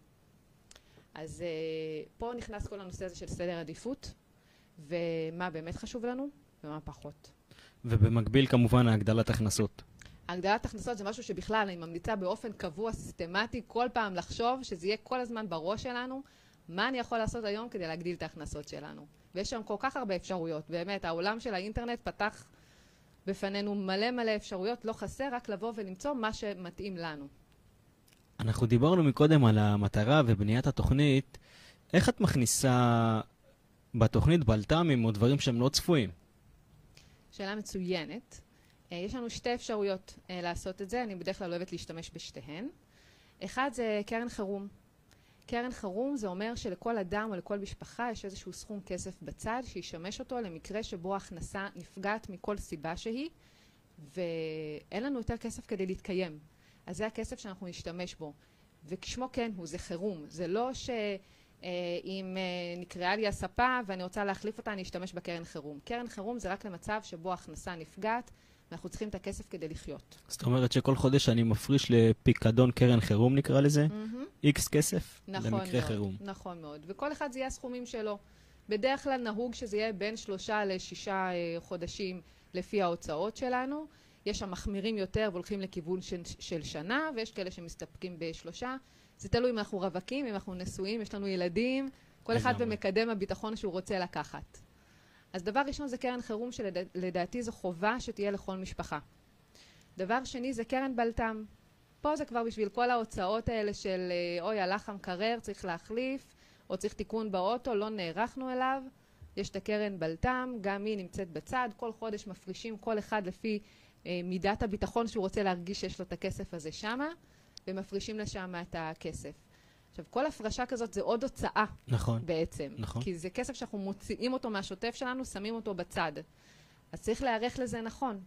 אז uh, פה נכנס כל הנושא הזה של סדר עדיפות, ומה באמת חשוב לנו ומה פחות. ובמקביל כמובן הגדלת הכנסות. הגדלת הכנסות זה משהו שבכלל אני ממליצה באופן קבוע, סיסטמטי, כל פעם לחשוב, שזה יהיה כל הזמן בראש שלנו, מה אני יכול לעשות היום כדי להגדיל את ההכנסות שלנו. ויש שם כל כך הרבה אפשרויות, באמת, העולם של האינטרנט פתח בפנינו מלא מלא אפשרויות, לא חסר, רק לבוא ולמצוא מה שמתאים לנו. אנחנו דיברנו מקודם על המטרה ובניית התוכנית. איך את מכניסה בתוכנית בלת"מים או דברים שהם לא צפויים? שאלה מצוינת. אה, יש לנו שתי אפשרויות אה, לעשות את זה, אני בדרך כלל אוהבת להשתמש בשתיהן. אחד זה קרן חירום. קרן חירום זה אומר שלכל אדם או לכל משפחה יש איזשהו סכום כסף בצד שישמש אותו למקרה שבו ההכנסה נפגעת מכל סיבה שהיא ואין לנו יותר כסף כדי להתקיים. אז זה הכסף שאנחנו נשתמש בו. וכשמו כן הוא, זה חירום. זה לא שאם אה, נקראה לי הספה ואני רוצה להחליף אותה, אני אשתמש בקרן חירום. קרן חירום זה רק למצב שבו ההכנסה נפגעת ואנחנו צריכים את הכסף כדי לחיות. זאת אומרת שכל חודש אני מפריש לפיקדון קרן חירום נקרא לזה, איקס mm-hmm. כסף נכון למקרה מאוד, חירום. נכון מאוד, וכל אחד זה יהיה הסכומים שלו. בדרך כלל נהוג שזה יהיה בין שלושה לשישה אה, חודשים לפי ההוצאות שלנו. יש שם מחמירים יותר והולכים לכיוון של, של שנה, ויש כאלה שמסתפקים בשלושה. זה תלוי אם אנחנו רווקים, אם אנחנו נשואים, יש לנו ילדים, כל אחד במקדם הביטחון שהוא רוצה לקחת. אז דבר ראשון זה קרן חירום שלדעתי זו חובה שתהיה לכל משפחה. דבר שני זה קרן בלת"ם. פה זה כבר בשביל כל ההוצאות האלה של אה, אוי הלך המקרר צריך להחליף או צריך תיקון באוטו לא נערכנו אליו יש את הקרן בלת"ם גם היא נמצאת בצד כל חודש מפרישים כל אחד לפי מידת הביטחון שהוא רוצה להרגיש שיש לו את הכסף הזה שמה ומפרישים לשם את הכסף עכשיו, כל הפרשה כזאת זה עוד הוצאה. נכון. בעצם. נכון. כי זה כסף שאנחנו מוציאים אותו מהשוטף שלנו, שמים אותו בצד. אז צריך להיערך לזה נכון.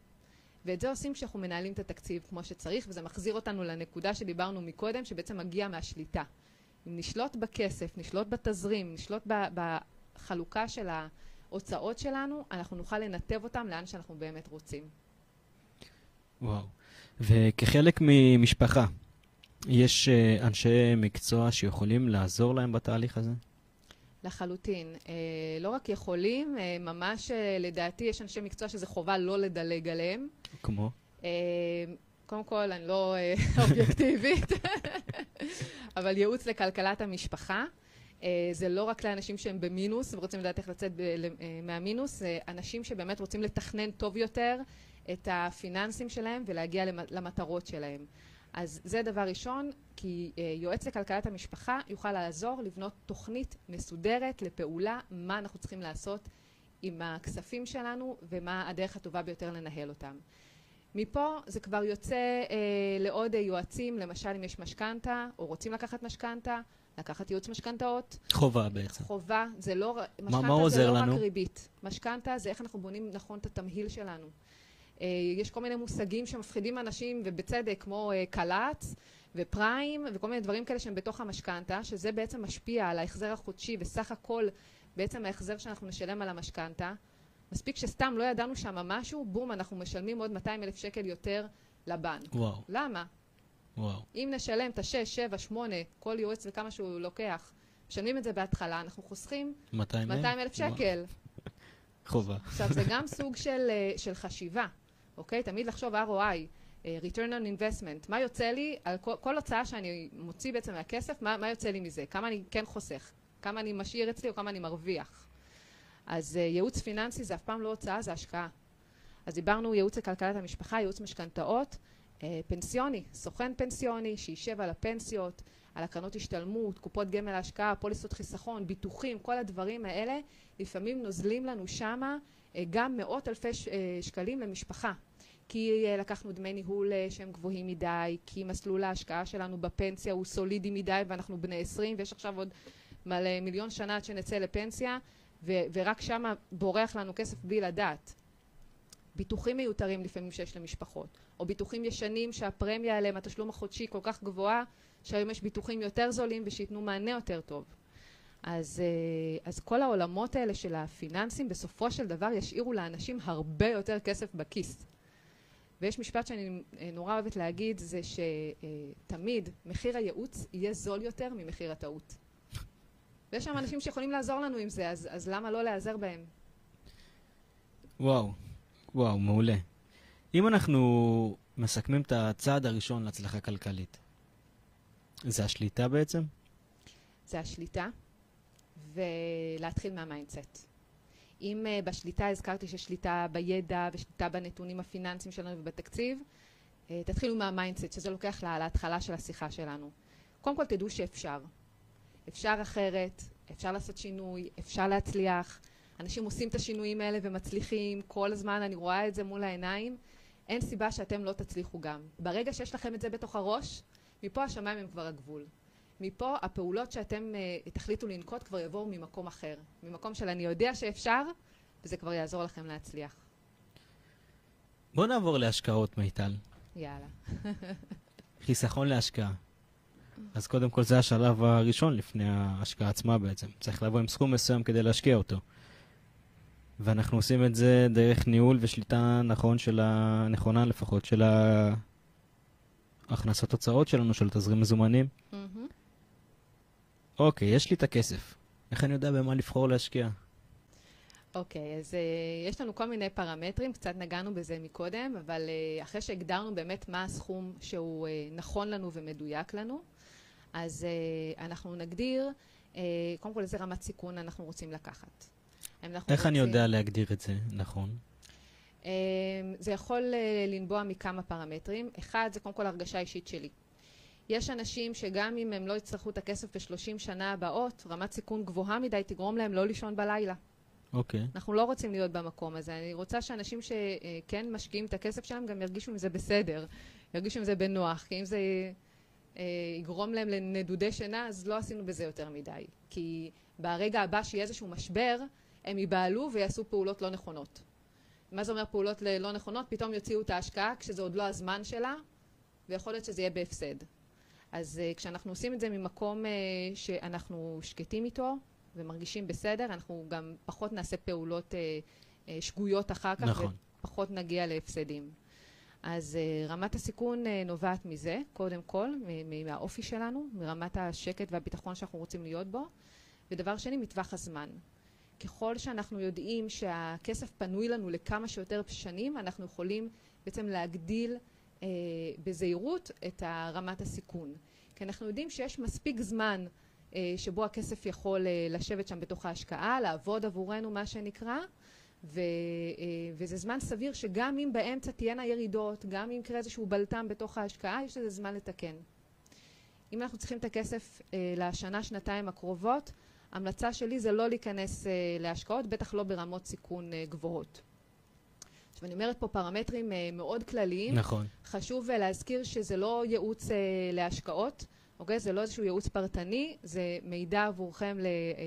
ואת זה עושים כשאנחנו מנהלים את התקציב כמו שצריך, וזה מחזיר אותנו לנקודה שדיברנו מקודם, שבעצם מגיע מהשליטה. אם נשלוט בכסף, נשלוט בתזרים, נשלוט בחלוקה של ההוצאות שלנו, אנחנו נוכל לנתב אותם לאן שאנחנו באמת רוצים. וואו. וכחלק ממשפחה, יש uh, אנשי מקצוע שיכולים לעזור להם בתהליך הזה? לחלוטין. Uh, לא רק יכולים, uh, ממש לדעתי יש אנשי מקצוע שזה חובה לא לדלג עליהם. כמו? קודם כל, אני לא אובייקטיבית, אבל ייעוץ לכלכלת המשפחה. זה לא רק לאנשים שהם במינוס ורוצים לדעת איך לצאת ב- מהמינוס, זה אנשים שבאמת רוצים לתכנן טוב יותר את הפיננסים שלהם ולהגיע למטרות שלהם. אז זה דבר ראשון, כי אה, יועץ לכלכלת המשפחה יוכל לעזור לבנות תוכנית מסודרת לפעולה, מה אנחנו צריכים לעשות עם הכספים שלנו ומה הדרך הטובה ביותר לנהל אותם. מפה זה כבר יוצא אה, לעוד יועצים, למשל אם יש משכנתה או רוצים לקחת משכנתה, לקחת ייעוץ משכנתאות. חובה בעצם. חובה, זה לא, משכנתה זה לא לנו? רק ריבית. משכנתה זה איך אנחנו בונים נכון את התמהיל שלנו. אה, יש כל מיני מושגים שמפחידים אנשים, ובצדק, כמו אה, קל"צ ופריים, וכל מיני דברים כאלה שהם בתוך המשכנתה, שזה בעצם משפיע על ההחזר החודשי וסך הכל בעצם ההחזר שאנחנו נשלם על המשכנתה. מספיק שסתם לא ידענו שם משהו, בום, אנחנו משלמים עוד 200 אלף שקל יותר לבנק. וואו. למה? וואו. אם נשלם את ה-6, 7, 8, כל יועץ וכמה שהוא לוקח, משלמים את זה בהתחלה, אנחנו חוסכים 200 אלף שקל. חובה. עכשיו, זה גם סוג של, אה, של חשיבה. אוקיי? תמיד לחשוב ROI, אה, return on investment, מה יוצא לי על כל, כל הוצאה שאני מוציא בעצם מהכסף, מה, מה יוצא לי מזה? כמה אני כן חוסך? כמה אני משאיר אצלי או כמה אני מרוויח? אז uh, ייעוץ פיננסי זה אף פעם לא הוצאה, זה השקעה. אז דיברנו ייעוץ לכלכלת המשפחה, ייעוץ משכנתאות, uh, פנסיוני, סוכן פנסיוני שישב על הפנסיות, על הקרנות השתלמות, קופות גמל להשקעה, פוליסות חיסכון, ביטוחים, כל הדברים האלה, לפעמים נוזלים לנו שמה אה, גם מאות אלפי אה, שקלים למשפחה. כי אה, לקחנו דמי ניהול שהם גבוהים מדי, כי מסלול ההשקעה שלנו בפנסיה הוא סולידי מדי ואנחנו בני 20 ויש עכשיו עוד מלא מיליון שנה עד שנצא לפנסיה ו- ורק שם בורח לנו כסף בלי לדעת. ביטוחים מיותרים לפעמים שיש למשפחות, או ביטוחים ישנים שהפרמיה עליהם, התשלום החודשי כל כך גבוהה, שהיום יש ביטוחים יותר זולים ושייתנו מענה יותר טוב. אז, אה, אז כל העולמות האלה של הפיננסים בסופו של דבר ישאירו לאנשים הרבה יותר כסף בכיס. ויש משפט שאני אה, נורא אוהבת להגיד, זה שתמיד מחיר הייעוץ יהיה זול יותר ממחיר הטעות. ויש שם אנשים שיכולים לעזור לנו עם זה, אז, אז למה לא להיעזר בהם? וואו, וואו, מעולה. אם אנחנו מסכמים את הצעד הראשון להצלחה כלכלית, זה השליטה בעצם? זה השליטה, ולהתחיל מה mindset. אם אה, בשליטה הזכרתי ששליטה בידע ושליטה בנתונים הפיננסיים שלנו ובתקציב, אה, תתחילו מה mindset, שזה לוקח לה, להתחלה של השיחה שלנו. קודם כל תדעו שאפשר. אפשר אחרת, אפשר לעשות שינוי, אפשר להצליח. אנשים עושים את השינויים האלה ומצליחים כל הזמן, אני רואה את זה מול העיניים. אין סיבה שאתם לא תצליחו גם. ברגע שיש לכם את זה בתוך הראש, מפה השמיים הם כבר הגבול. מפה הפעולות שאתם uh, תחליטו לנקוט כבר יבואו ממקום אחר. ממקום של אני יודע שאפשר, וזה כבר יעזור לכם להצליח. בוא נעבור להשקעות, מיטל. יאללה. חיסכון להשקעה. אז קודם כל זה השלב הראשון לפני ההשקעה עצמה בעצם. צריך לבוא עם סכום מסוים כדי להשקיע אותו. ואנחנו עושים את זה דרך ניהול ושליטה נכון של ה... נכונה לפחות של ההכנסות הוצאות שלנו, של תזרים מזומנים. Mm-hmm. אוקיי, יש לי את הכסף. איך אני יודע במה לבחור להשקיע? אוקיי, אז uh, יש לנו כל מיני פרמטרים, קצת נגענו בזה מקודם, אבל uh, אחרי שהגדרנו באמת מה הסכום שהוא uh, נכון לנו ומדויק לנו, אז uh, אנחנו נגדיר, uh, קודם כל איזה רמת סיכון אנחנו רוצים לקחת. איך רוצים... אני יודע להגדיר את זה נכון? Uh, זה יכול uh, לנבוע מכמה פרמטרים. אחד, זה קודם כל הרגשה אישית שלי. יש אנשים שגם אם הם לא יצטרכו את הכסף בשלושים שנה הבאות, רמת סיכון גבוהה מדי תגרום להם לא לישון בלילה. אוקיי. Okay. אנחנו לא רוצים להיות במקום הזה. אני רוצה שאנשים שכן משקיעים את הכסף שלהם גם ירגישו עם זה בסדר, ירגישו עם זה בנוח, כי אם זה אה, יגרום להם לנדודי שינה, אז לא עשינו בזה יותר מדי. כי ברגע הבא שיהיה איזשהו משבר, הם ייבהלו ויעשו פעולות לא נכונות. מה זה אומר פעולות לא נכונות? פתאום יוציאו את ההשקעה כשזה עוד לא הזמן שלה, ויכול להיות שזה יהיה בהפסד. אז uh, כשאנחנו עושים את זה ממקום uh, שאנחנו שקטים איתו ומרגישים בסדר, אנחנו גם פחות נעשה פעולות uh, uh, שגויות אחר כך, נכון. ופחות נגיע להפסדים. אז uh, רמת הסיכון uh, נובעת מזה, קודם כל, מהאופי שלנו, מרמת השקט והביטחון שאנחנו רוצים להיות בו, ודבר שני, מטווח הזמן. ככל שאנחנו יודעים שהכסף פנוי לנו לכמה שיותר שנים, אנחנו יכולים בעצם להגדיל בזהירות את רמת הסיכון. כי אנחנו יודעים שיש מספיק זמן אה, שבו הכסף יכול אה, לשבת שם בתוך ההשקעה, לעבוד עבורנו מה שנקרא, ו, וזה זמן סביר שגם אם באמצע תהיינה ירידות, גם אם יקרה איזשהו בלטם בתוך ההשקעה, יש לזה זמן לתקן. אם אנחנו צריכים את הכסף לשנה, שנתיים הקרובות, המלצה שלי זה לא להיכנס להשקעות, בטח לא ברמות סיכון גבוהות. עכשיו, אני אומרת פה פרמטרים uh, מאוד כלליים. נכון. חשוב uh, להזכיר שזה לא ייעוץ uh, להשקעות, אוקיי? זה לא איזשהו ייעוץ פרטני, זה מידע עבורכם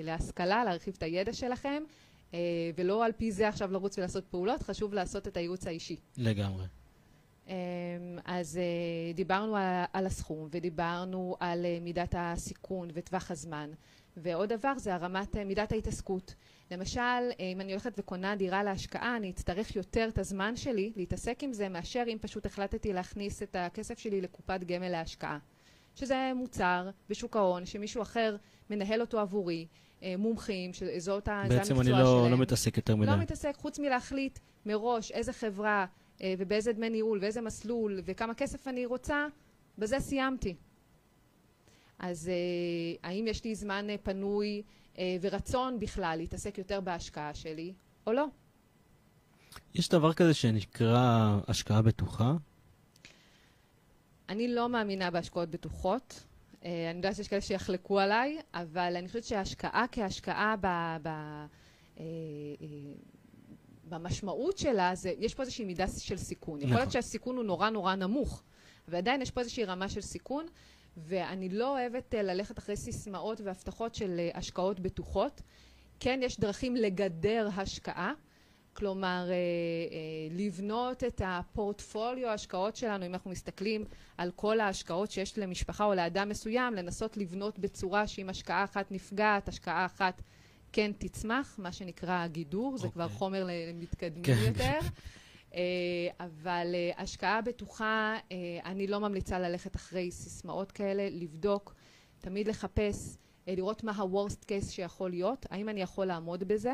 להשכלה, להרחיב את הידע שלכם, ולא על פי זה עכשיו לרוץ ולעשות פעולות, חשוב לעשות את הייעוץ האישי. לגמרי. Um, אז דיברנו על, הסכום, ודיברנו על מידת הסיכון וטווח הזמן. ועוד דבר זה הרמת מידת ההתעסקות. למשל, אם אני הולכת וקונה דירה להשקעה, אני אצטרך יותר את הזמן שלי להתעסק עם זה, מאשר אם פשוט החלטתי להכניס את הכסף שלי לקופת גמל להשקעה. שזה מוצר בשוק ההון, שמישהו אחר מנהל אותו עבורי, אה, מומחים, שזאת המקצוע שלהם. בעצם אני לא, לא מתעסק יותר מדי. לא מתעסק, חוץ מלהחליט מראש איזה חברה אה, ובאיזה דמי ניהול ואיזה מסלול וכמה כסף אני רוצה, בזה סיימתי. אז אה, האם יש לי זמן פנוי ורצון בכלל להתעסק יותר בהשקעה שלי, או לא. יש דבר כזה שנקרא השקעה בטוחה? אני לא מאמינה בהשקעות בטוחות. אה, אני יודעת שיש כאלה שיחלקו עליי, אבל אני חושבת שהשקעה כהשקעה ב... ב אה, במשמעות שלה, זה, יש פה איזושהי מידה של סיכון. נכון. יכול להיות שהסיכון הוא נורא נורא נמוך, ועדיין יש פה איזושהי רמה של סיכון, ואני לא אוהבת uh, ללכת אחרי סיסמאות והבטחות של uh, השקעות בטוחות. כן, יש דרכים לגדר השקעה. כלומר, אה, אה, לבנות את הפורטפוליו ההשקעות שלנו, אם אנחנו מסתכלים על כל ההשקעות שיש למשפחה או לאדם מסוים, לנסות לבנות בצורה שאם השקעה אחת נפגעת, השקעה אחת כן תצמח, מה שנקרא גידור, okay. זה כבר אוקיי. חומר למתקדמים כן. יותר. אה, אבל אה, השקעה בטוחה, אה, אני לא ממליצה ללכת אחרי סיסמאות כאלה, לבדוק, תמיד לחפש, לראות מה ה-worst case שיכול להיות, האם אני יכול לעמוד בזה,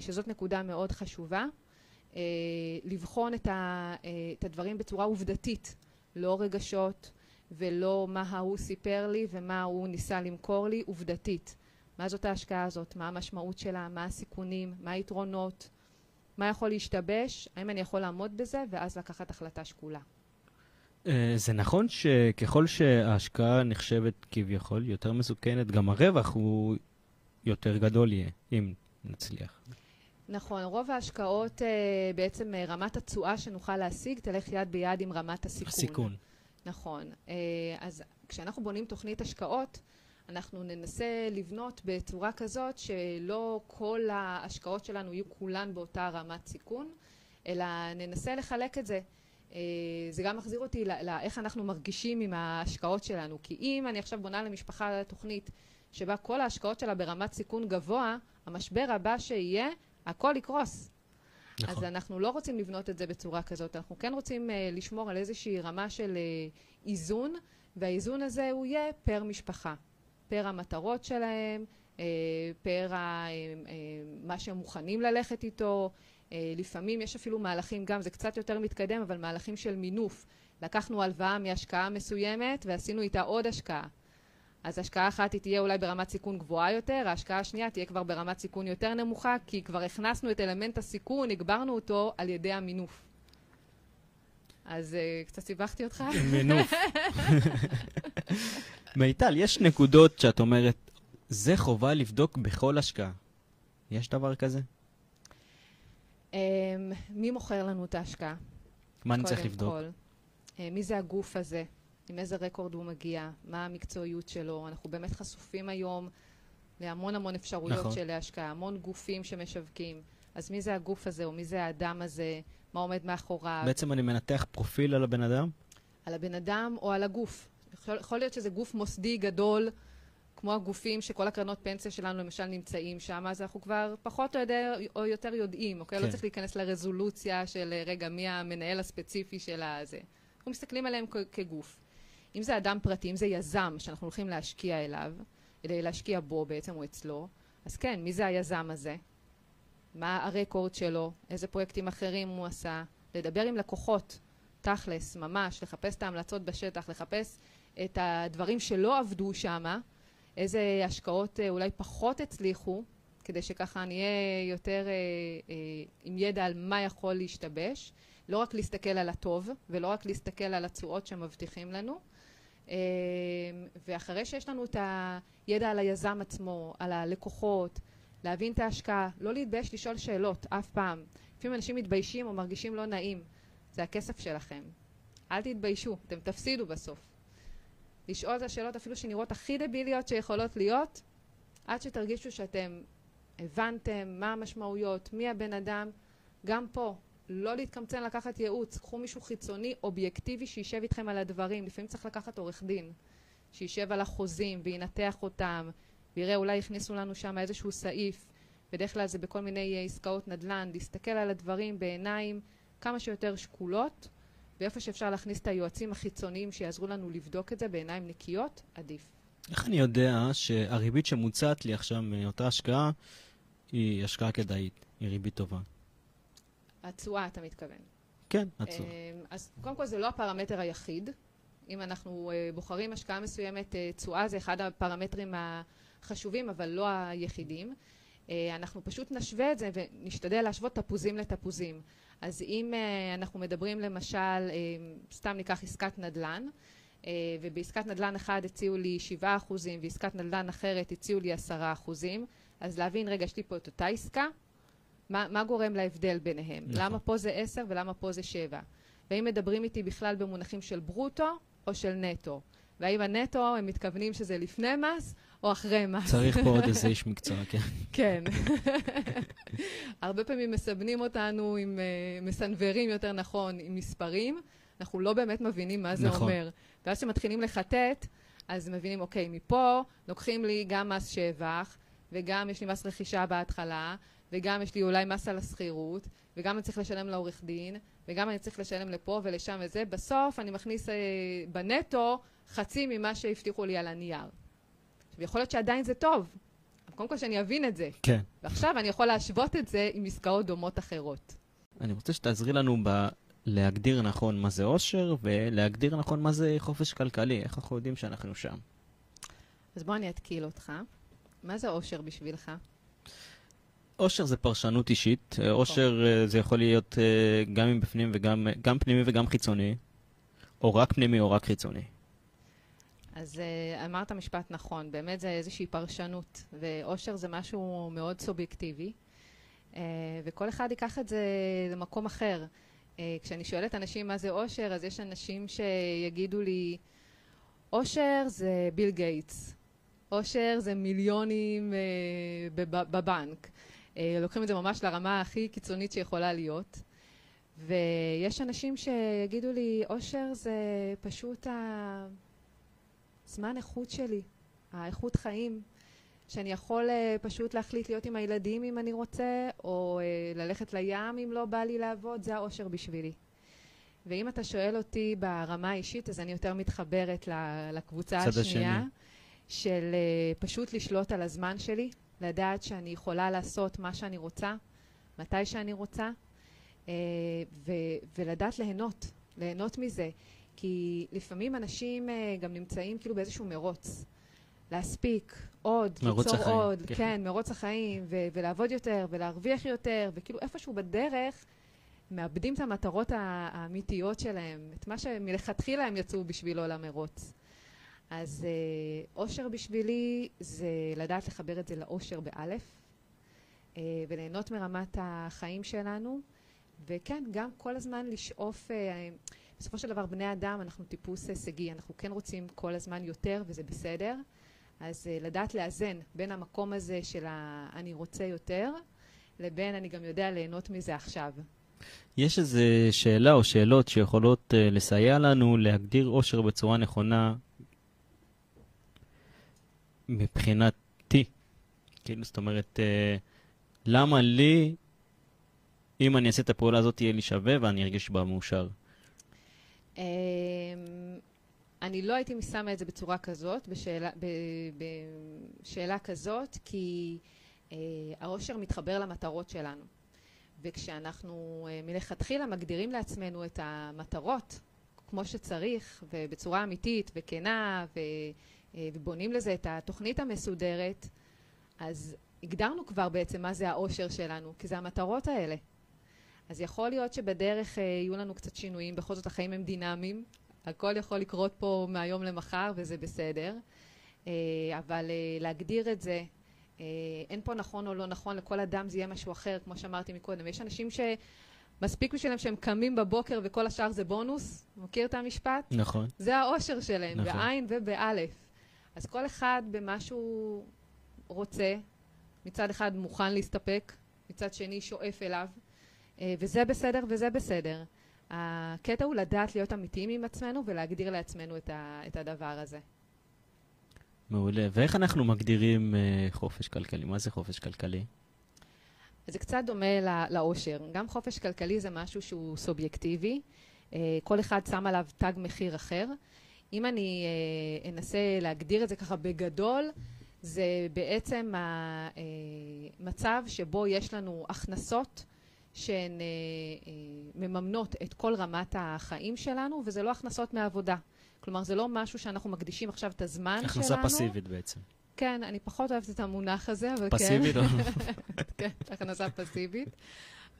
שזאת נקודה מאוד חשובה. לבחון את הדברים בצורה עובדתית, לא רגשות ולא מה ההוא סיפר לי ומה הוא ניסה למכור לי, עובדתית. מה זאת ההשקעה הזאת, מה המשמעות שלה, מה הסיכונים, מה היתרונות, מה יכול להשתבש, האם אני יכול לעמוד בזה, ואז לקחת החלטה שקולה. אה, זה נכון שככל שההשקעה נחשבת כביכול יותר מסוכנת, גם הרווח הוא יותר גדול יהיה, אם נצליח. נכון, רוב ההשקעות, אה, בעצם אה, רמת התשואה שנוכל להשיג תלך יד ביד עם רמת הסיכון. הסיכון. נכון. אז כשאנחנו בונים תוכנית השקעות, אנחנו ננסה לבנות בצורה כזאת שלא כל ההשקעות שלנו יהיו כולן באותה רמת סיכון, אלא ננסה לחלק את זה. אה, זה גם מחזיר אותי לאיך אנחנו מרגישים עם ההשקעות שלנו. כי אם אני עכשיו בונה למשפחה תוכנית שבה כל ההשקעות שלה ברמת סיכון גבוה, המשבר הבא שיהיה, הכל יקרוס. נכון. אז אנחנו לא רוצים לבנות את זה בצורה כזאת, אנחנו כן רוצים uh, לשמור על איזושהי רמה של uh, איזון, והאיזון הזה הוא יהיה פר משפחה, פר המטרות שלהם, uh, פר ה, uh, uh, מה שהם מוכנים ללכת איתו. לפעמים יש אפילו מהלכים, גם זה קצת יותר מתקדם, אבל מהלכים של מינוף. לקחנו הלוואה מהשקעה מסוימת ועשינו איתה עוד השקעה. אז השקעה אחת היא תהיה אולי ברמת סיכון גבוהה יותר, ההשקעה השנייה תהיה כבר ברמת סיכון יותר נמוכה, כי כבר הכנסנו את אלמנט הסיכון, הגברנו אותו על ידי המינוף. אז uh, קצת סיבכתי אותך? מינוף. מיטל, יש נקודות שאת אומרת, זה חובה לבדוק בכל השקעה. יש דבר כזה? Um, מי מוכר לנו את ההשקעה? מה אני צריך קודם לבדוק? כל. Uh, מי זה הגוף הזה? עם איזה רקורד הוא מגיע? מה המקצועיות שלו? אנחנו באמת חשופים היום להמון המון אפשרויות נכון. של השקעה, המון גופים שמשווקים. אז מי זה הגוף הזה, או מי זה האדם הזה? מה עומד מאחוריו? בעצם אני מנתח פרופיל על הבן אדם? על הבן אדם או על הגוף. יכול, יכול להיות שזה גוף מוסדי גדול, כמו הגופים שכל הקרנות פנסיה שלנו למשל נמצאים שם, אז אנחנו כבר פחות או, יודע, או יותר יודעים, אוקיי? כן. לא צריך להיכנס לרזולוציה של רגע, מי המנהל הספציפי של הזה. אנחנו מסתכלים עליהם כ- כגוף. אם זה אדם פרטי, אם זה יזם שאנחנו הולכים להשקיע אליו, כדי להשקיע בו בעצם או אצלו, אז כן, מי זה היזם הזה? מה הרקורד שלו? איזה פרויקטים אחרים הוא עשה? לדבר עם לקוחות, תכלס, ממש, לחפש את ההמלצות בשטח, לחפש את הדברים שלא עבדו שם, איזה השקעות אה, אולי פחות הצליחו, כדי שככה נהיה יותר אה, אה, עם ידע על מה יכול להשתבש. לא רק להסתכל על הטוב, ולא רק להסתכל על התשואות שמבטיחים לנו. אה, ואחרי שיש לנו את הידע על היזם עצמו, על הלקוחות, להבין את ההשקעה, לא להתבייש לשאול שאלות אף פעם. לפעמים אנשים מתביישים או מרגישים לא נעים. זה הכסף שלכם. אל תתביישו, אתם תפסידו בסוף. לשאול את השאלות אפילו שנראות הכי דביליות שיכולות להיות, עד שתרגישו שאתם הבנתם מה המשמעויות, מי הבן אדם. גם פה, לא להתקמצן לקחת ייעוץ, קחו מישהו חיצוני, אובייקטיבי, שישב איתכם על הדברים. לפעמים צריך לקחת עורך דין, שישב על החוזים וינתח אותם, ויראה, אולי הכניסו לנו שם איזשהו סעיף, בדרך כלל זה בכל מיני אה, עסקאות נדל"ן, להסתכל על הדברים בעיניים כמה שיותר שקולות, ואיפה שאפשר להכניס את היועצים החיצוניים שיעזרו לנו לבדוק את זה בעיניים נקיות, עדיף. איך אני יודע שהריבית שמוצעת לי עכשיו מאותה השקעה היא השקעה כדאית, היא ריבית טובה? התשואה, אתה מתכוון. כן, עצוב. אמ, אז קודם כל זה לא הפרמטר היחיד. אם אנחנו אה, בוחרים השקעה מסוימת, אה, תשואה זה אחד הפרמטרים החשובים, אבל לא היחידים. אה, אנחנו פשוט נשווה את זה ונשתדל להשוות תפוזים לתפוזים. אז אם אה, אנחנו מדברים למשל, אה, סתם ניקח עסקת נדל"ן, ובעסקת נדל"ן אחד הציעו לי 7 אחוזים, ועסקת נדל"ן אחרת הציעו לי 10 אחוזים, אז להבין, רגע, יש לי פה את אותה עסקה, מה, מה גורם להבדל ביניהם? נכון. למה פה זה 10 ולמה פה זה 7? והאם מדברים איתי בכלל במונחים של ברוטו או של נטו? והאם הנטו הם מתכוונים שזה לפני מס או אחרי מס. צריך פה עוד איזה איש מקצוע, כן. כן. הרבה פעמים מסבנים אותנו עם, uh, מסנוורים יותר נכון, עם מספרים, אנחנו לא באמת מבינים מה זה נכון. אומר. ואז כשמתחילים לחטט, אז מבינים, אוקיי, מפה לוקחים לי גם מס שבח, וגם יש לי מס רכישה בהתחלה, וגם יש לי אולי מס על השכירות, וגם אני צריך לשלם לעורך דין, וגם אני צריך לשלם לפה ולשם וזה. בסוף אני מכניס אה, בנטו חצי ממה שהבטיחו לי על הנייר. עכשיו, יכול להיות שעדיין זה טוב, אבל קודם כל שאני אבין את זה. כן. ועכשיו אני יכול להשוות את זה עם עסקאות דומות אחרות. אני רוצה שתעזרי לנו ב... להגדיר נכון מה זה עושר, ולהגדיר נכון מה זה חופש כלכלי, איך אנחנו יודעים שאנחנו שם. אז בוא אני אתקיל אותך. מה זה עושר בשבילך? עושר זה פרשנות אישית, אה, עושר אה, זה יכול להיות אה, גם מבפנים וגם גם פנימי וגם חיצוני, או רק פנימי או רק חיצוני. אז uh, אמרת משפט נכון, באמת זה איזושהי פרשנות, ואושר זה משהו מאוד סובייקטיבי, uh, וכל אחד ייקח את זה למקום אחר. Uh, כשאני שואלת אנשים מה זה אושר, אז יש אנשים שיגידו לי, אושר זה ביל גייטס, אושר זה מיליונים בב- בבנק. לוקחים את זה ממש לרמה הכי קיצונית שיכולה להיות. ויש אנשים שיגידו לי, אושר זה פשוט ה... זמן איכות שלי, האיכות חיים, שאני יכול uh, פשוט להחליט להיות עם הילדים אם אני רוצה, או uh, ללכת לים אם לא בא לי לעבוד, זה האושר בשבילי. ואם אתה שואל אותי ברמה האישית, אז אני יותר מתחברת לקבוצה השנייה, השני. של uh, פשוט לשלוט על הזמן שלי, לדעת שאני יכולה לעשות מה שאני רוצה, מתי שאני רוצה, uh, ו- ולדעת ליהנות, ליהנות מזה. כי לפעמים אנשים uh, גם נמצאים כאילו באיזשהו מרוץ. להספיק עוד, ליצור החיים, עוד, כן. כן, מרוץ החיים, ו- ולעבוד יותר, ולהרוויח יותר, וכאילו איפשהו בדרך מאבדים את המטרות האמיתיות שלהם, את מה שמלכתחילה הם יצאו בשבילו למרוץ. אז uh, אושר בשבילי זה לדעת לחבר את זה לאושר באלף, uh, וליהנות מרמת החיים שלנו, וכן, גם כל הזמן לשאוף, uh, בסופו של דבר בני אדם אנחנו טיפוס הישגי, אנחנו כן רוצים כל הזמן יותר וזה בסדר, אז uh, לדעת לאזן בין המקום הזה של ה- אני רוצה יותר, לבין אני גם יודע ליהנות מזה עכשיו. יש איזו שאלה או שאלות שיכולות uh, לסייע לנו להגדיר עושר בצורה נכונה מבחינתי. כאילו, זאת אומרת, uh, למה לי, אם אני אעשה את הפעולה הזאת, יהיה לי שווה ואני ארגיש בה מאושר? אמ, אני לא הייתי שמה את זה בצורה כזאת, בשאלה, בשאלה כזאת, כי אה, העושר מתחבר למטרות שלנו. וכשאנחנו אה, מלכתחילה מגדירים לעצמנו את המטרות כמו שצריך, ובצורה אמיתית וכנה, ו, אה, ובונים לזה את התוכנית המסודרת, אז הגדרנו כבר בעצם מה זה העושר שלנו, כי זה המטרות האלה. אז יכול להיות שבדרך אה, יהיו לנו קצת שינויים, בכל זאת החיים הם דינמיים, הכל יכול לקרות פה מהיום למחר וזה בסדר, אה, אבל אה, להגדיר את זה, אין פה נכון או לא נכון, לכל אדם זה יהיה משהו אחר, כמו שאמרתי מקודם. יש אנשים שמספיק בשבילם שהם קמים בבוקר וכל השאר זה בונוס, מכיר את המשפט? נכון. זה האושר שלהם, נכון. בעין ובאלף. אז כל אחד במה שהוא רוצה, מצד אחד מוכן להסתפק, מצד שני שואף אליו, וזה בסדר וזה בסדר. הקטע הוא לדעת להיות אמיתיים עם עצמנו ולהגדיר לעצמנו את, ה, את הדבר הזה. מעולה. ואיך אנחנו מגדירים uh, חופש כלכלי? מה זה חופש כלכלי? זה קצת דומה ל- לאושר. גם חופש כלכלי זה משהו שהוא סובייקטיבי. אה, כל אחד שם עליו תג מחיר אחר. אם אני אה, אנסה להגדיר את זה ככה בגדול, זה בעצם המצב שבו יש לנו הכנסות שהן אה, אה, מממנות את כל רמת החיים שלנו, וזה לא הכנסות מעבודה. כלומר, זה לא משהו שאנחנו מקדישים עכשיו את הזמן שלנו. הכנסה פסיבית בעצם. כן, אני פחות אוהבת את המונח הזה, אבל כן. פסיבית? כן, הכנסה פסיבית.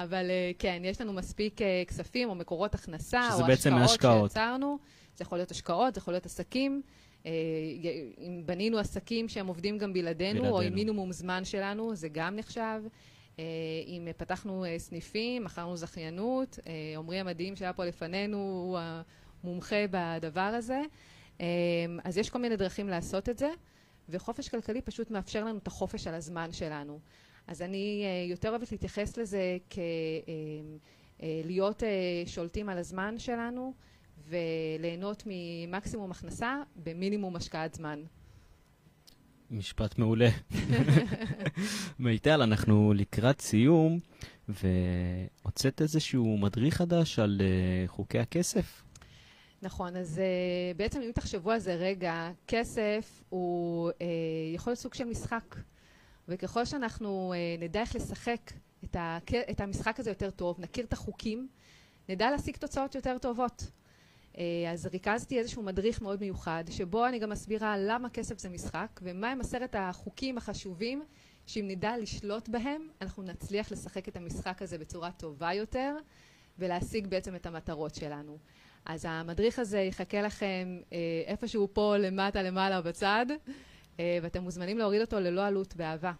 אבל אה, כן, יש לנו מספיק אה, כספים או מקורות הכנסה, או בעצם השקעות מהשקעות. שיצרנו. זה יכול להיות השקעות, זה יכול להיות עסקים. אה, אם בנינו עסקים שהם עובדים גם בלעדינו, או עם בלעדינו. מינימום זמן שלנו, זה גם נחשב. אה, אם פתחנו אה, סניפים, מכרנו זכיינות, אה, עמרי המדהים שהיה פה לפנינו, הוא המומחה בדבר הזה. אז יש כל מיני דרכים לעשות את זה. וחופש כלכלי פשוט מאפשר לנו את החופש על הזמן שלנו. אז אני יותר אוהבת להתייחס לזה כלהיות שולטים על הזמן שלנו וליהנות ממקסימום הכנסה במינימום השקעת זמן. משפט מעולה. מיטל, אנחנו לקראת סיום, והוצאת איזשהו מדריך חדש על uh, חוקי הכסף? נכון, אז uh, בעצם אם תחשבו על זה רגע, כסף הוא uh, יכול להיות סוג של משחק, וככל שאנחנו uh, נדע איך לשחק את, ה- את המשחק הזה יותר טוב, נכיר את החוקים, נדע להשיג תוצאות יותר טובות. אה, אז ריכזתי איזשהו מדריך מאוד מיוחד, שבו אני גם מסבירה למה כסף זה משחק, ומהם עשרת החוקים החשובים, שאם נדע לשלוט בהם, אנחנו נצליח לשחק את המשחק הזה בצורה טובה יותר, ולהשיג בעצם את המטרות שלנו. אז המדריך הזה יחכה לכם אה, איפשהו פה למטה למעלה בצד, אה, ואתם מוזמנים להוריד אותו ללא עלות באהבה.